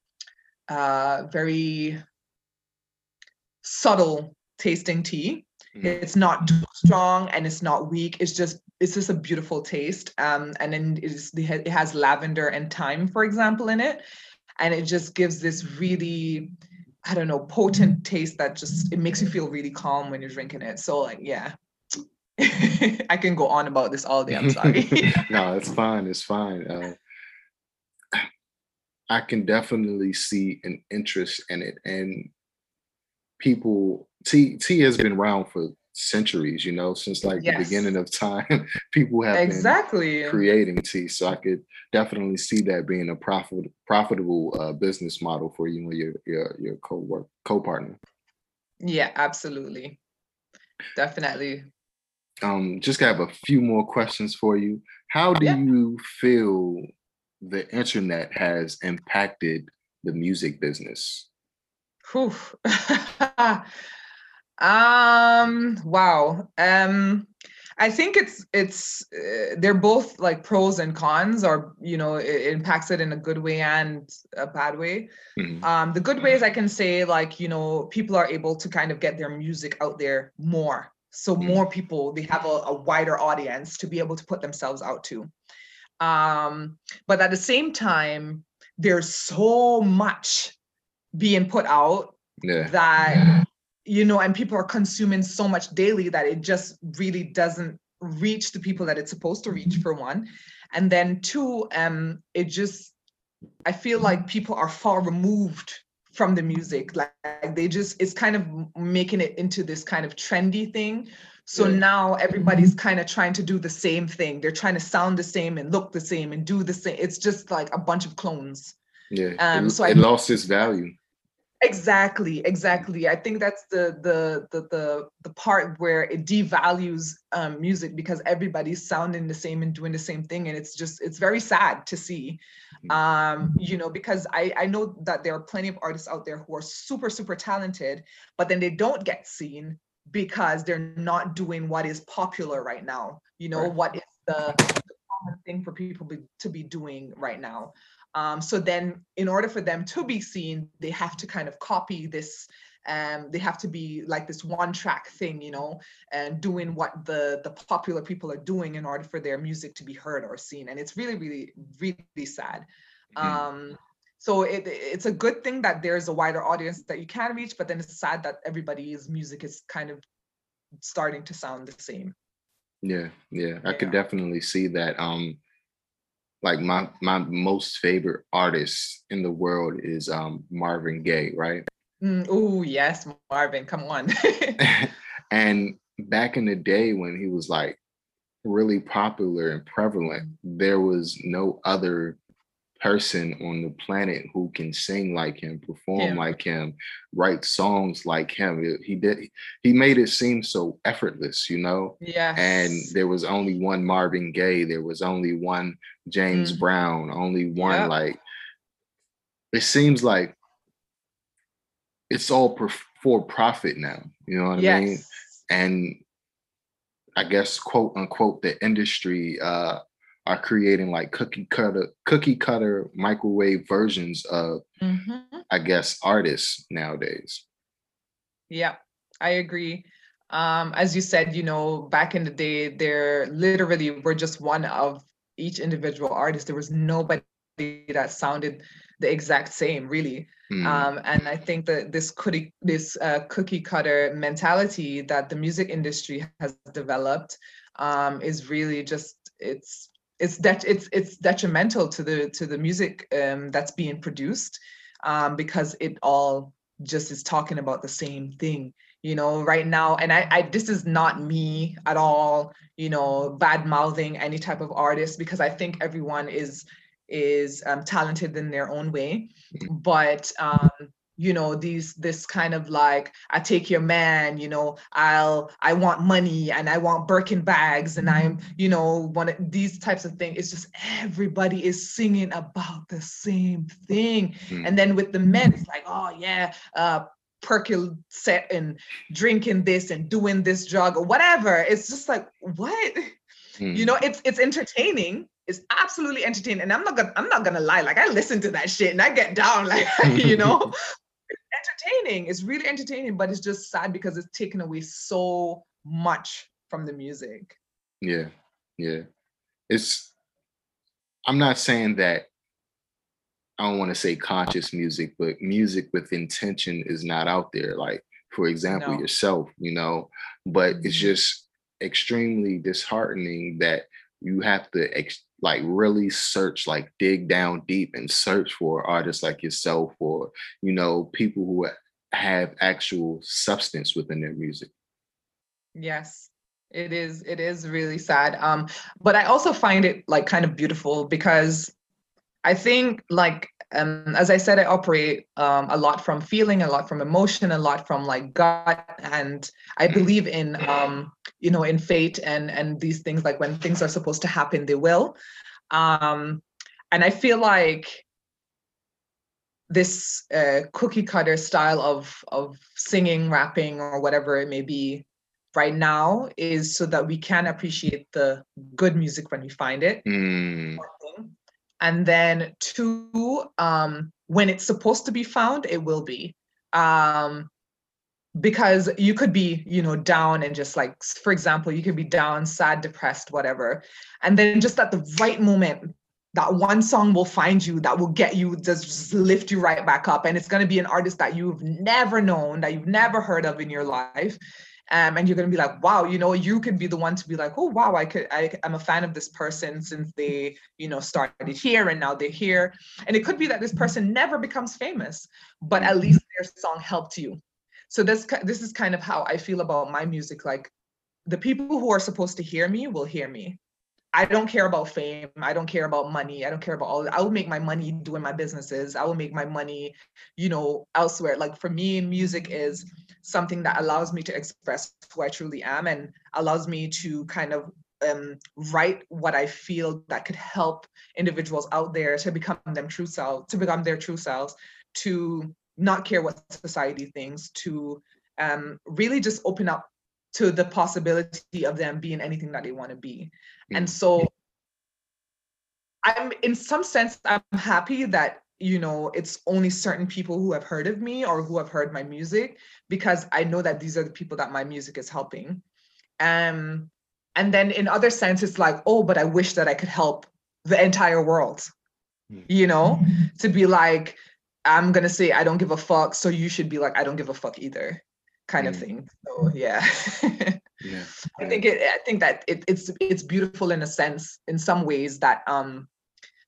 uh very subtle tasting tea. Mm. It's not too strong and it's not weak. It's just it's just a beautiful taste. Um, and then it's, it has lavender and thyme, for example, in it and it just gives this really i don't know potent taste that just it makes you feel really calm when you're drinking it so like yeah i can go on about this all day i'm sorry no it's fine it's fine uh, i can definitely see an interest in it and people tea tea has been around for centuries, you know, since like yes. the beginning of time, people have exactly creating tea. So I could definitely see that being a profit profitable uh, business model for you and your your your co-work co-partner. Yeah, absolutely. Definitely. Um, just have a few more questions for you. How do yeah. you feel the internet has impacted the music business? Whew. Um, wow. Um, I think it's it's uh, they're both like pros and cons, or you know, it, it, impacts it in a good way and a bad way. Mm-hmm. Um, the good ways I can say, like you know, people are able to kind of get their music out there more, so mm-hmm. more people they have a, a wider audience to be able to put themselves out to. Um, but at the same time, there's so much being put out yeah. that you know, and people are consuming so much daily that it just really doesn't reach the people that it's supposed to reach for one. And then two, um, it just I feel like people are far removed from the music. Like, like they just it's kind of making it into this kind of trendy thing. So yeah. now everybody's kind of trying to do the same thing. They're trying to sound the same and look the same and do the same. It's just like a bunch of clones. Yeah. Um, it, so it I, lost its value. Exactly, exactly. I think that's the the the the, the part where it devalues um, music because everybody's sounding the same and doing the same thing, and it's just it's very sad to see. Mm-hmm. Um, you know, because I I know that there are plenty of artists out there who are super super talented, but then they don't get seen because they're not doing what is popular right now. You know, right. what is the, the common thing for people be, to be doing right now. Um, so then in order for them to be seen, they have to kind of copy this um, they have to be like this one track thing, you know, and doing what the the popular people are doing in order for their music to be heard or seen. And it's really, really, really sad. Mm-hmm. Um, so it, it's a good thing that there's a wider audience that you can reach, but then it's sad that everybody's music is kind of starting to sound the same. Yeah, yeah, I yeah. could definitely see that. Um, like my my most favorite artist in the world is um Marvin Gaye, right? Mm, oh yes, Marvin, come on. and back in the day when he was like really popular and prevalent, there was no other person on the planet who can sing like him, perform yeah. like him, write songs like him. He did he made it seem so effortless, you know? Yeah. And there was only one Marvin Gaye, there was only one James mm. Brown, only one yep. like it seems like it's all for profit now, you know what yes. I mean? And I guess quote unquote the industry uh are creating like cookie cutter cookie cutter microwave versions of mm-hmm. i guess artists nowadays yeah i agree um, as you said you know back in the day there literally were just one of each individual artist there was nobody that sounded the exact same, really. Mm. Um, and I think that this cookie this uh, cookie cutter mentality that the music industry has developed um, is really just it's it's that it's it's detrimental to the to the music um, that's being produced um, because it all just is talking about the same thing you know right now and I, I this is not me at all you know bad mouthing any type of artist because i think everyone is is um, talented in their own way mm-hmm. but um you know these this kind of like i take your man you know i'll i want money and i want birkin bags and i'm mm-hmm. you know one of these types of things it's just everybody is singing about the same thing. Mm. and then with the men it's like oh yeah uh percolating and drinking this and doing this drug or whatever. It's just like what? Mm. you know it's it's entertaining. It's absolutely entertaining. And i'm not gonna i'm not gonna lie like i listen to that shit and i get down like you know entertaining. It's really entertaining, but it's just sad because it's taken away so much from the music. Yeah, yeah. It's. I'm not saying that. I don't want to say conscious music, but music with intention is not out there. Like, for example, no. yourself, you know. But mm-hmm. it's just extremely disheartening that you have to ex- like really search like dig down deep and search for artists like yourself or you know people who have actual substance within their music. Yes. It is it is really sad um but i also find it like kind of beautiful because i think like um, as I said, I operate um, a lot from feeling, a lot from emotion, a lot from like gut, and I mm-hmm. believe in um, you know in fate and and these things. Like when things are supposed to happen, they will. Um, and I feel like this uh, cookie cutter style of of singing, rapping, or whatever it may be right now is so that we can appreciate the good music when we find it. Mm. And then two, um, when it's supposed to be found, it will be. Um, because you could be, you know, down and just like, for example, you could be down, sad, depressed, whatever. And then just at the right moment, that one song will find you that will get you just, just lift you right back up and it's going to be an artist that you've never known that you've never heard of in your life um, and you're going to be like wow you know you could be the one to be like oh wow i could I, i'm a fan of this person since they you know started here and now they're here and it could be that this person never becomes famous but at least their song helped you so this this is kind of how i feel about my music like the people who are supposed to hear me will hear me I don't care about fame. I don't care about money. I don't care about all. I will make my money doing my businesses. I will make my money, you know, elsewhere. Like for me, music is something that allows me to express who I truly am and allows me to kind of um, write what I feel that could help individuals out there to become them true selves, to become their true selves, to not care what society thinks, to um, really just open up to the possibility of them being anything that they want to be. And mm. so I'm in some sense I'm happy that you know it's only certain people who have heard of me or who have heard my music because I know that these are the people that my music is helping. Um and then in other sense it's like oh but I wish that I could help the entire world. Mm. You know, to be like I'm going to say I don't give a fuck so you should be like I don't give a fuck either kind mm. of thing. So yeah. yeah. I think it I think that it, it's it's beautiful in a sense, in some ways that um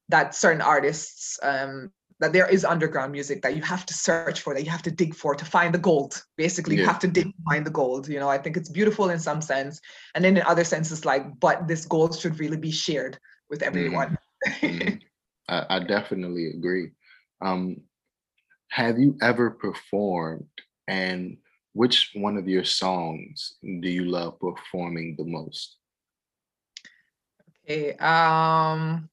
that certain artists um that there is underground music that you have to search for, that you have to dig for to find the gold. Basically, yeah. you have to dig to find the gold. You know, I think it's beautiful in some sense. And then in other senses, like, but this gold should really be shared with everyone. Mm. mm. I, I, definitely agree. Um, have you ever performed and which one of your songs do you love performing the most? Okay. Um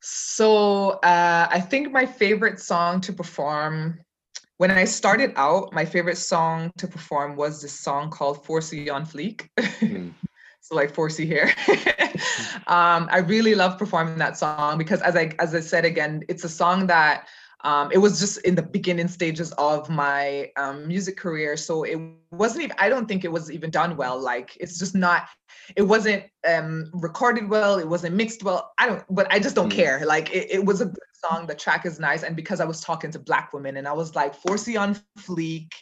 so uh I think my favorite song to perform when I started out, my favorite song to perform was this song called 4C on Fleek. Mm. so like 4C here. um, I really love performing that song because as I as I said again, it's a song that um, it was just in the beginning stages of my um, music career so it wasn't even i don't think it was even done well like it's just not it wasn't um, recorded well it wasn't mixed well i don't but i just don't mm. care like it, it was a good song the track is nice and because i was talking to black women and i was like 4C on fleek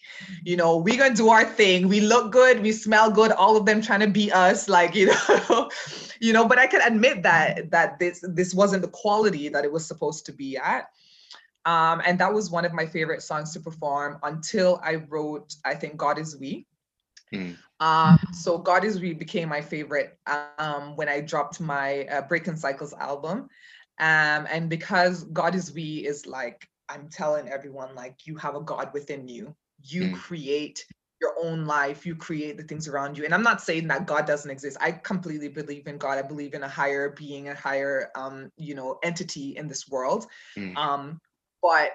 you know we gonna do our thing we look good we smell good all of them trying to be us like you know you know but i can admit that that this this wasn't the quality that it was supposed to be at um, and that was one of my favorite songs to perform until I wrote, I think, God is We. Mm. Um, so God is We became my favorite um, when I dropped my uh, Breaking Cycles album. Um, and because God is We is like, I'm telling everyone, like, you have a God within you. You mm. create your own life, you create the things around you. And I'm not saying that God doesn't exist. I completely believe in God. I believe in a higher being, a higher, um, you know, entity in this world. Mm. Um, but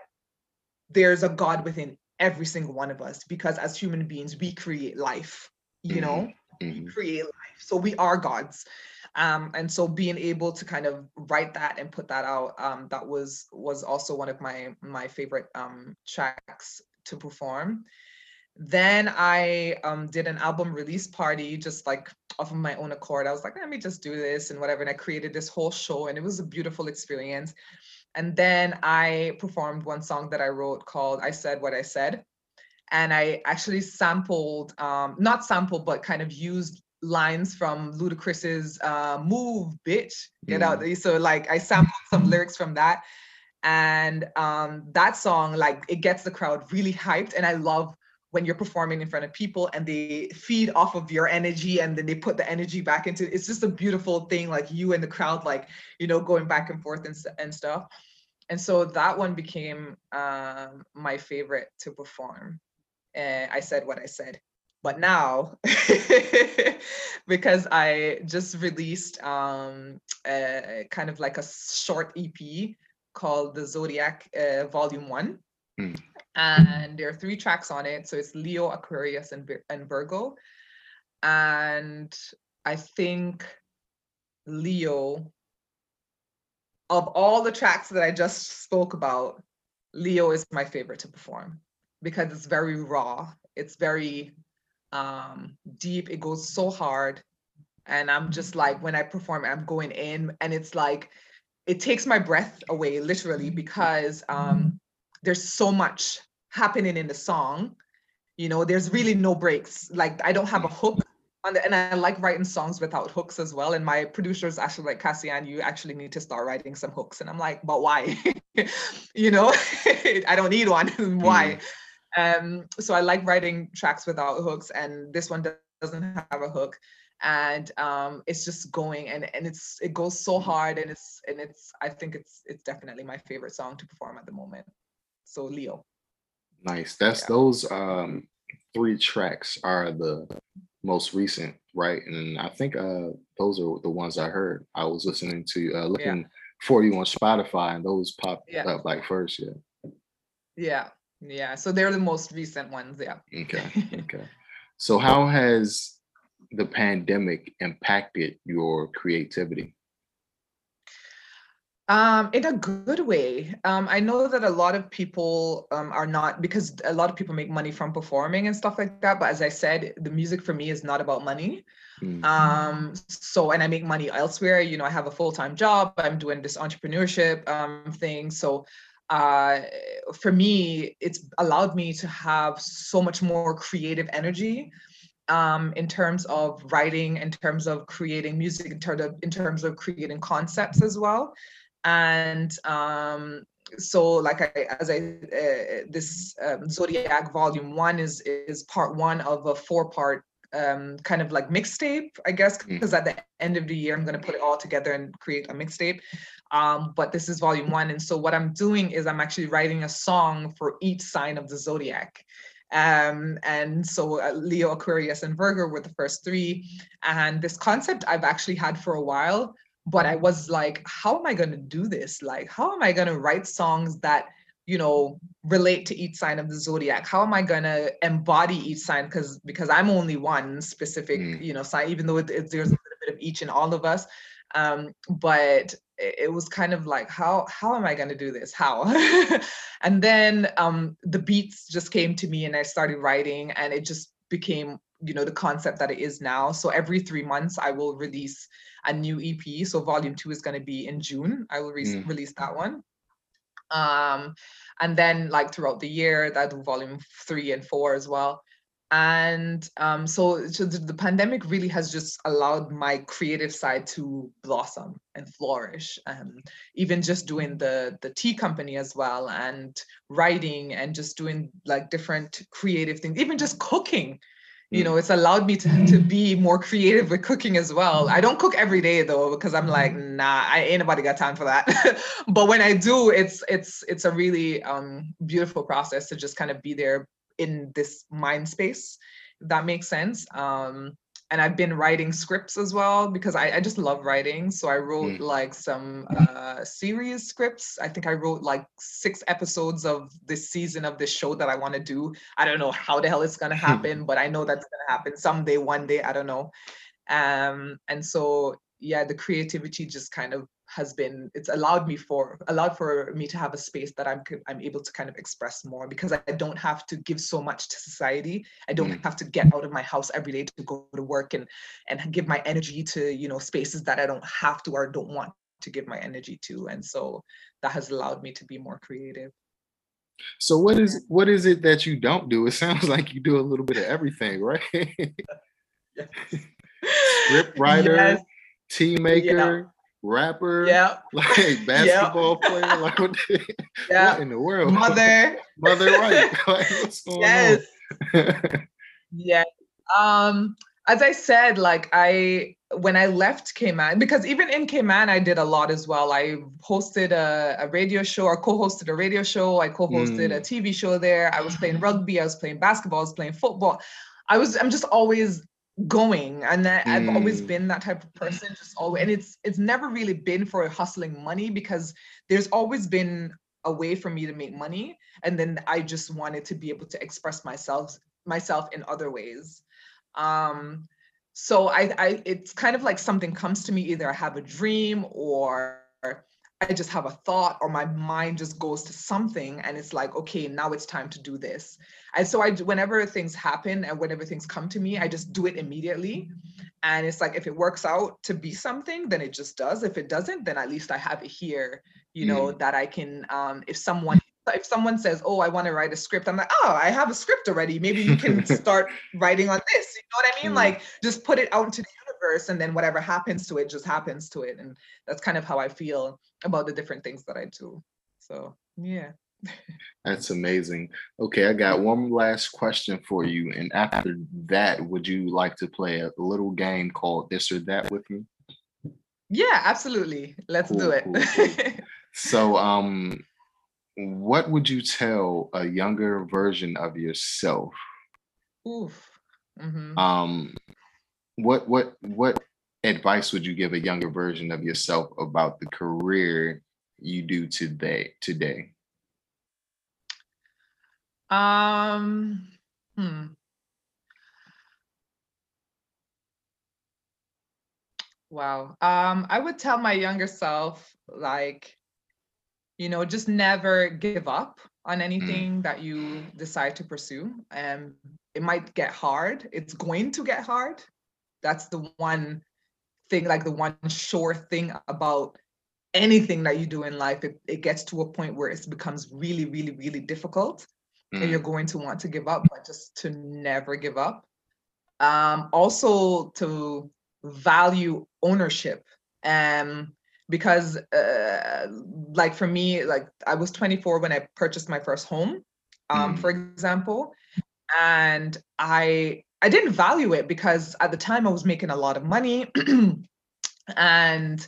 there's a God within every single one of us because as human beings, we create life, you mm-hmm. know, mm-hmm. we create life. So we are gods. Um, and so being able to kind of write that and put that out, um, that was was also one of my my favorite um, tracks to perform. Then I um, did an album release party just like off of my own accord. I was like, let me just do this and whatever. And I created this whole show, and it was a beautiful experience. And then I performed one song that I wrote called I Said What I Said. And I actually sampled, um, not sampled, but kind of used lines from Ludacris's uh, Move, Bitch, Get mm. Out. So like I sampled some lyrics from that. And um, that song, like it gets the crowd really hyped. And I love when you're performing in front of people and they feed off of your energy and then they put the energy back into it's just a beautiful thing like you and the crowd like you know going back and forth and, and stuff. And so that one became um, my favorite to perform. And i said what i said. But now because i just released um, a, kind of like a short ep called the zodiac uh, volume one. Mm and there are three tracks on it. So it's Leo, Aquarius, and, and Virgo. And I think Leo, of all the tracks that I just spoke about, Leo is my favorite to perform because it's very raw. It's very um, deep. It goes so hard. And I'm just like, when I perform, I'm going in and it's like, it takes my breath away literally because um, there's so much happening in the song. You know, there's really no breaks. Like I don't have a hook on the, and I like writing songs without hooks as well. And my producers actually like Cassian, you actually need to start writing some hooks. And I'm like, but why? you know, I don't need one. why? Mm. Um, so I like writing tracks without hooks, and this one doesn't have a hook and um, it's just going and and it's it goes so hard and it's and it's I think it's it's definitely my favorite song to perform at the moment. So Leo. Nice. That's yeah. those um three tracks are the most recent, right? And I think uh those are the ones I heard. I was listening to uh looking yeah. for you on Spotify and those popped yeah. up like first, yeah. Yeah. Yeah. So they're the most recent ones, yeah. Okay. Okay. so how has the pandemic impacted your creativity? Um, in a good way. Um, I know that a lot of people um, are not because a lot of people make money from performing and stuff like that. But as I said, the music for me is not about money. Mm-hmm. Um, so, and I make money elsewhere. You know, I have a full time job. I'm doing this entrepreneurship um, thing. So, uh, for me, it's allowed me to have so much more creative energy um, in terms of writing, in terms of creating music, in terms of in terms of creating concepts as well and um, so like I, as I uh, this um, Zodiac Volume One is is part one of a four part um, kind of like mixtape, I guess, because mm. at the end of the year I'm going to put it all together and create a mixtape. Um, but this is Volume One, and so what I'm doing is I'm actually writing a song for each sign of the zodiac. Um, and so uh, Leo, Aquarius, and Virgo were the first three. And this concept I've actually had for a while, but I was like, how am I going to do this? Like, how am I going to write songs that, you know, relate to each sign of the zodiac? How am I going to embody each sign? Because because I'm only one specific, mm. you know, sign, even though it, it, there's a little bit of each in all of us. Um, but it was kind of like how how am i going to do this how and then um the beats just came to me and i started writing and it just became you know the concept that it is now. So every three months i will release a new ep so volume two is going to be in june. I will re- mm. release that one. Um and then like throughout the year that volume three and four as well. And um, so, so the pandemic really has just allowed my creative side to blossom and flourish um, even just doing the the tea company as well and writing and just doing like different creative things even just cooking you mm. know it's allowed me to, to be more creative with cooking as well i don't cook every day though because i'm like mm. nah i ain't nobody got time for that but when i do it's it's it's a really um, beautiful process to just kind of be there in this mind space that makes sense um and I've been writing scripts as well because I, I just love writing. So I wrote mm. like some uh, series scripts. I think I wrote like six episodes of this season of this show that I want to do. I don't know how the hell it's gonna happen, but I know that's gonna happen someday, one day. I don't know. Um, and so yeah, the creativity just kind of has been it's allowed me for allowed for me to have a space that I'm I'm able to kind of express more because I don't have to give so much to society. I don't mm. have to get out of my house every day to go to work and and give my energy to you know spaces that I don't have to or don't want to give my energy to. And so that has allowed me to be more creative. So what is what is it that you don't do? It sounds like you do a little bit of everything, right? Script writer, yes. tea maker, rapper, yeah, like basketball yep. player, like what, yeah. what in the world? Mother, mother, right? like, what's going yes. on? yeah. Um, as I said, like I when I left Cayman, because even in Cayman I did a lot as well. I hosted a, a radio show or co-hosted a radio show. I co-hosted mm. a TV show there. I was playing rugby. I was playing basketball. I was playing football. I was I'm just always going and that mm. I've always mm. been that type of person just always and it's it's never really been for hustling money because there's always been a way for me to make money and then I just wanted to be able to express myself myself in other ways um so I I it's kind of like something comes to me either I have a dream or I just have a thought or my mind just goes to something and it's like, okay, now it's time to do this. And so I, whenever things happen and whenever things come to me, I just do it immediately. And it's like, if it works out to be something, then it just does. If it doesn't, then at least I have it here, you know, mm. that I can, um, if someone, if someone says, oh, I want to write a script, I'm like, oh, I have a script already. Maybe you can start writing on this. You know what I mean? Mm. Like just put it out into the universe and then whatever happens to it just happens to it. And that's kind of how I feel about the different things that I do. So yeah. That's amazing. Okay, I got one last question for you. And after that, would you like to play a little game called This or That with me? Yeah, absolutely. Let's cool, do it. Cool, cool. so, um, what would you tell a younger version of yourself? Oof. Mm-hmm. Um, what what what advice would you give a younger version of yourself about the career you do today today? Um hmm. Wow. Um, I would tell my younger self, like, you know, just never give up on mm. anything mm. that you decide to pursue. And um, it might get hard. It's going to get hard. That's the one thing, like the one sure thing about anything that you do in life. It, it gets to a point where it becomes really, really, really difficult. Mm. And you're going to want to give up, but just to never give up. Um, also to value ownership. Um, because uh, like for me, like I was 24 when I purchased my first home, um, mm. for example. And I I didn't value it because at the time I was making a lot of money and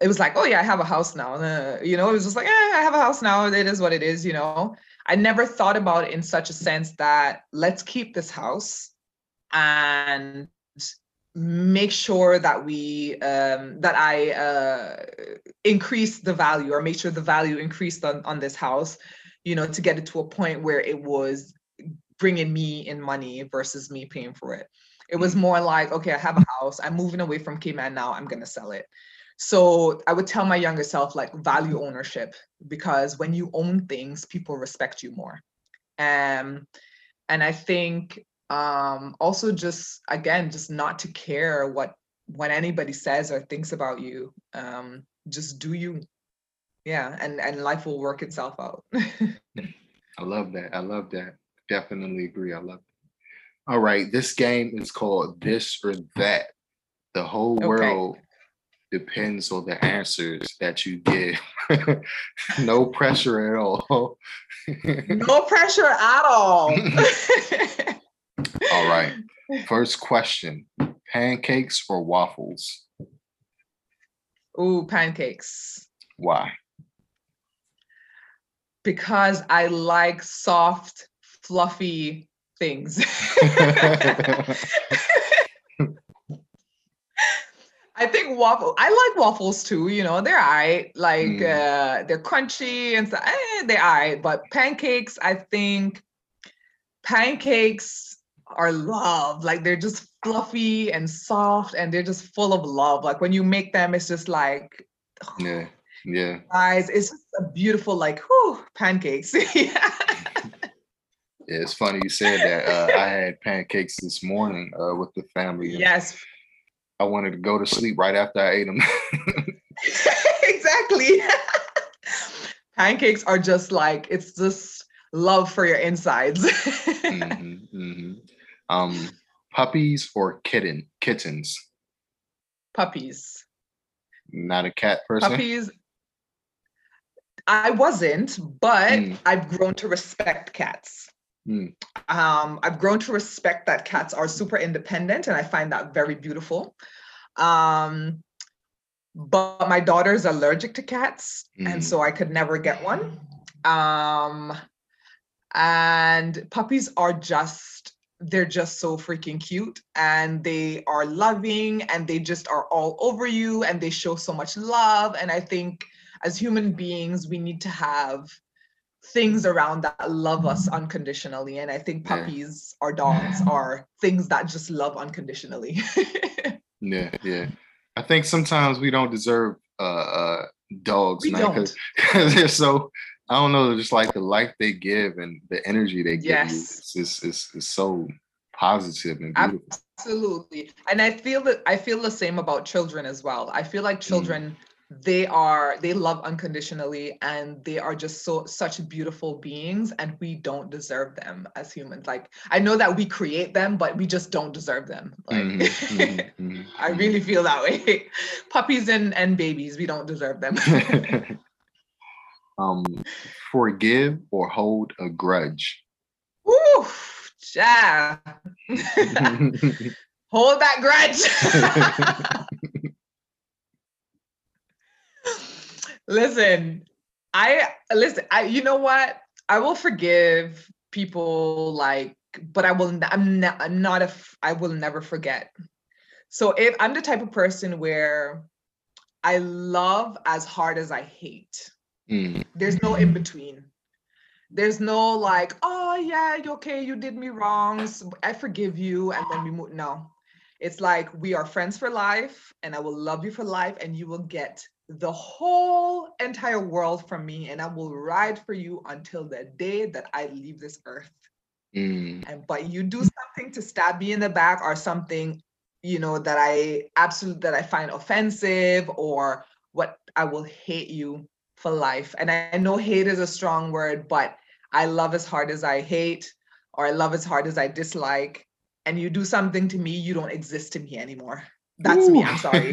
it was like, oh yeah, I have a house now. Uh, you know, it was just like, eh, I have a house now. It is what it is, you know. I never thought about it in such a sense that let's keep this house and make sure that we um, that I uh, increase the value or make sure the value increased on, on this house, you know, to get it to a point where it was bringing me in money versus me paying for it. It was mm. more like, okay, I have a house. I'm moving away from Cayman now. I'm gonna sell it. so I would tell my younger self like value ownership because when you own things, people respect you more. Um, and I think um, also just again, just not to care what what anybody says or thinks about you. Um, just do you. Yeah, and and life will work itself out. I love that. I love that. Definitely agree. I love it. All right, this game is called This or That. The whole okay. world depends on the answers that you give. no pressure at all. no pressure at all. All right. First question pancakes or waffles? Ooh, pancakes. Why? Because I like soft, fluffy things. I think waffle. I like waffles too. You know, they're I like mm. uh, they're crunchy and stuff. Eh, they're I. But pancakes, I think pancakes are love. Like they're just fluffy and soft, and they're just full of love. Like when you make them, it's just like yeah, yeah. Guys, it's just a beautiful like whew, pancakes. yeah. Yeah, it's funny you said that. Uh, I had pancakes this morning uh, with the family. Yes. I wanted to go to sleep right after I ate them. exactly. Pancakes are just like it's just love for your insides. mm-hmm, mm-hmm. Um, puppies or kitten kittens? Puppies. Not a cat person. Puppies. I wasn't, but mm. I've grown to respect cats. Mm. Um, I've grown to respect that cats are super independent, and I find that very beautiful. Um, but my daughter's allergic to cats, mm. and so I could never get one. Um, and puppies are just they're just so freaking cute and they are loving and they just are all over you and they show so much love and i think as human beings we need to have things around that love us unconditionally. And I think puppies yeah. or dogs are things that just love unconditionally. yeah, yeah. I think sometimes we don't deserve uh, uh dogs because they're so I don't know, just like the life they give and the energy they give yes. you. It's, it's, it's, it's so positive and beautiful. Absolutely. And I feel that I feel the same about children as well. I feel like mm. children mm they are they love unconditionally and they are just so such beautiful beings and we don't deserve them as humans like i know that we create them but we just don't deserve them like mm-hmm, mm-hmm, mm-hmm. i really feel that way puppies and and babies we don't deserve them um forgive or hold a grudge Ooh, yeah. hold that grudge listen, I listen. I you know what? I will forgive people like, but I will. I'm not. I'm not a. I will never forget. So if I'm the type of person where I love as hard as I hate, mm. there's no in between. There's no like, oh yeah, okay, you did me wrong. So I forgive you, and then we move. No, it's like we are friends for life, and I will love you for life, and you will get the whole entire world from me and I will ride for you until the day that I leave this earth. Mm. And but you do something to stab me in the back or something, you know, that I absolutely that I find offensive or what I will hate you for life. And I know hate is a strong word, but I love as hard as I hate or I love as hard as I dislike. And you do something to me, you don't exist to me anymore. That's Ooh. me. I'm sorry.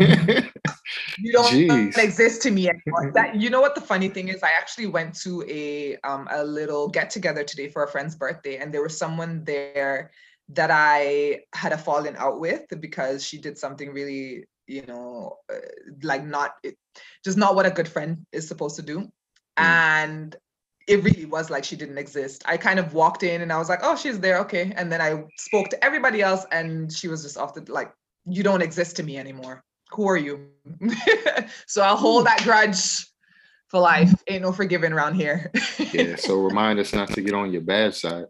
you don't Jeez. exist to me anymore. That you know what the funny thing is? I actually went to a um a little get together today for a friend's birthday, and there was someone there that I had a falling out with because she did something really, you know, uh, like not just not what a good friend is supposed to do, mm. and it really was like she didn't exist. I kind of walked in and I was like, oh, she's there, okay. And then I spoke to everybody else, and she was just off the like you don't exist to me anymore. Who are you? so I'll hold that grudge for life. Ain't no forgiving around here. yeah. So remind us not to get on your bad side.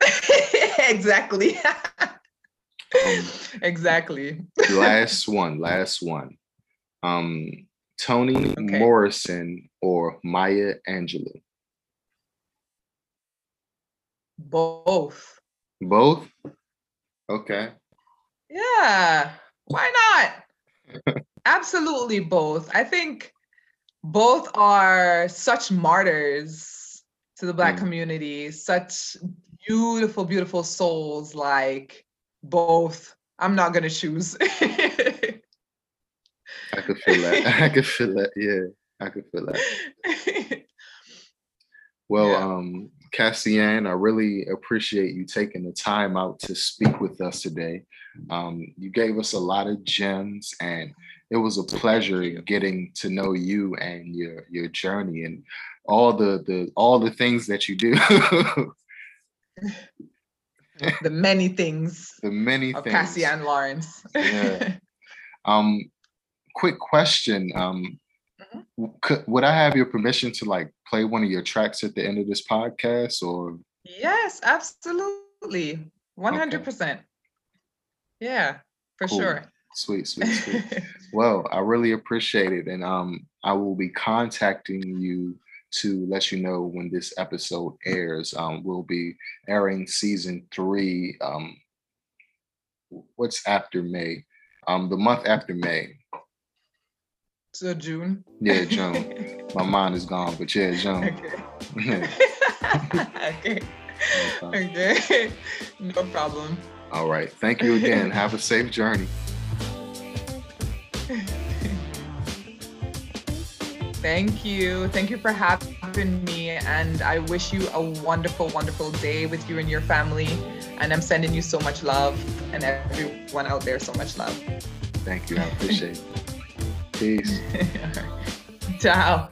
exactly. um, exactly. last one. Last one. Um, Toni okay. Morrison or Maya Angelou? Both. Both? Okay. Yeah. Why not? Absolutely both. I think both are such martyrs to the black mm. community, such beautiful, beautiful souls like both. I'm not gonna choose. I could feel that. I could feel that. Yeah, I could feel that. Well, yeah. um, Cassian, I really appreciate you taking the time out to speak with us today. Um, you gave us a lot of gems, and it was a pleasure getting to know you and your your journey and all the the all the things that you do. the many things. The many of things. Cassian Lawrence. yeah. Um, quick question. Um, mm-hmm. could, would I have your permission to like play one of your tracks at the end of this podcast or? Yes, absolutely. 100%. Okay. Yeah, for cool. sure. Sweet, sweet, sweet. well, I really appreciate it. And um, I will be contacting you to let you know when this episode airs. Um, we'll be airing season three. Um, what's after May? Um, the month after May. So June. Yeah, June. My mind is gone, but yeah, June. Okay. okay. Okay. No problem. All right. Thank you again. Have a safe journey. Thank you. Thank you for having me. And I wish you a wonderful, wonderful day with you and your family. And I'm sending you so much love and everyone out there so much love. Thank you. I appreciate it. Peace. Ciao.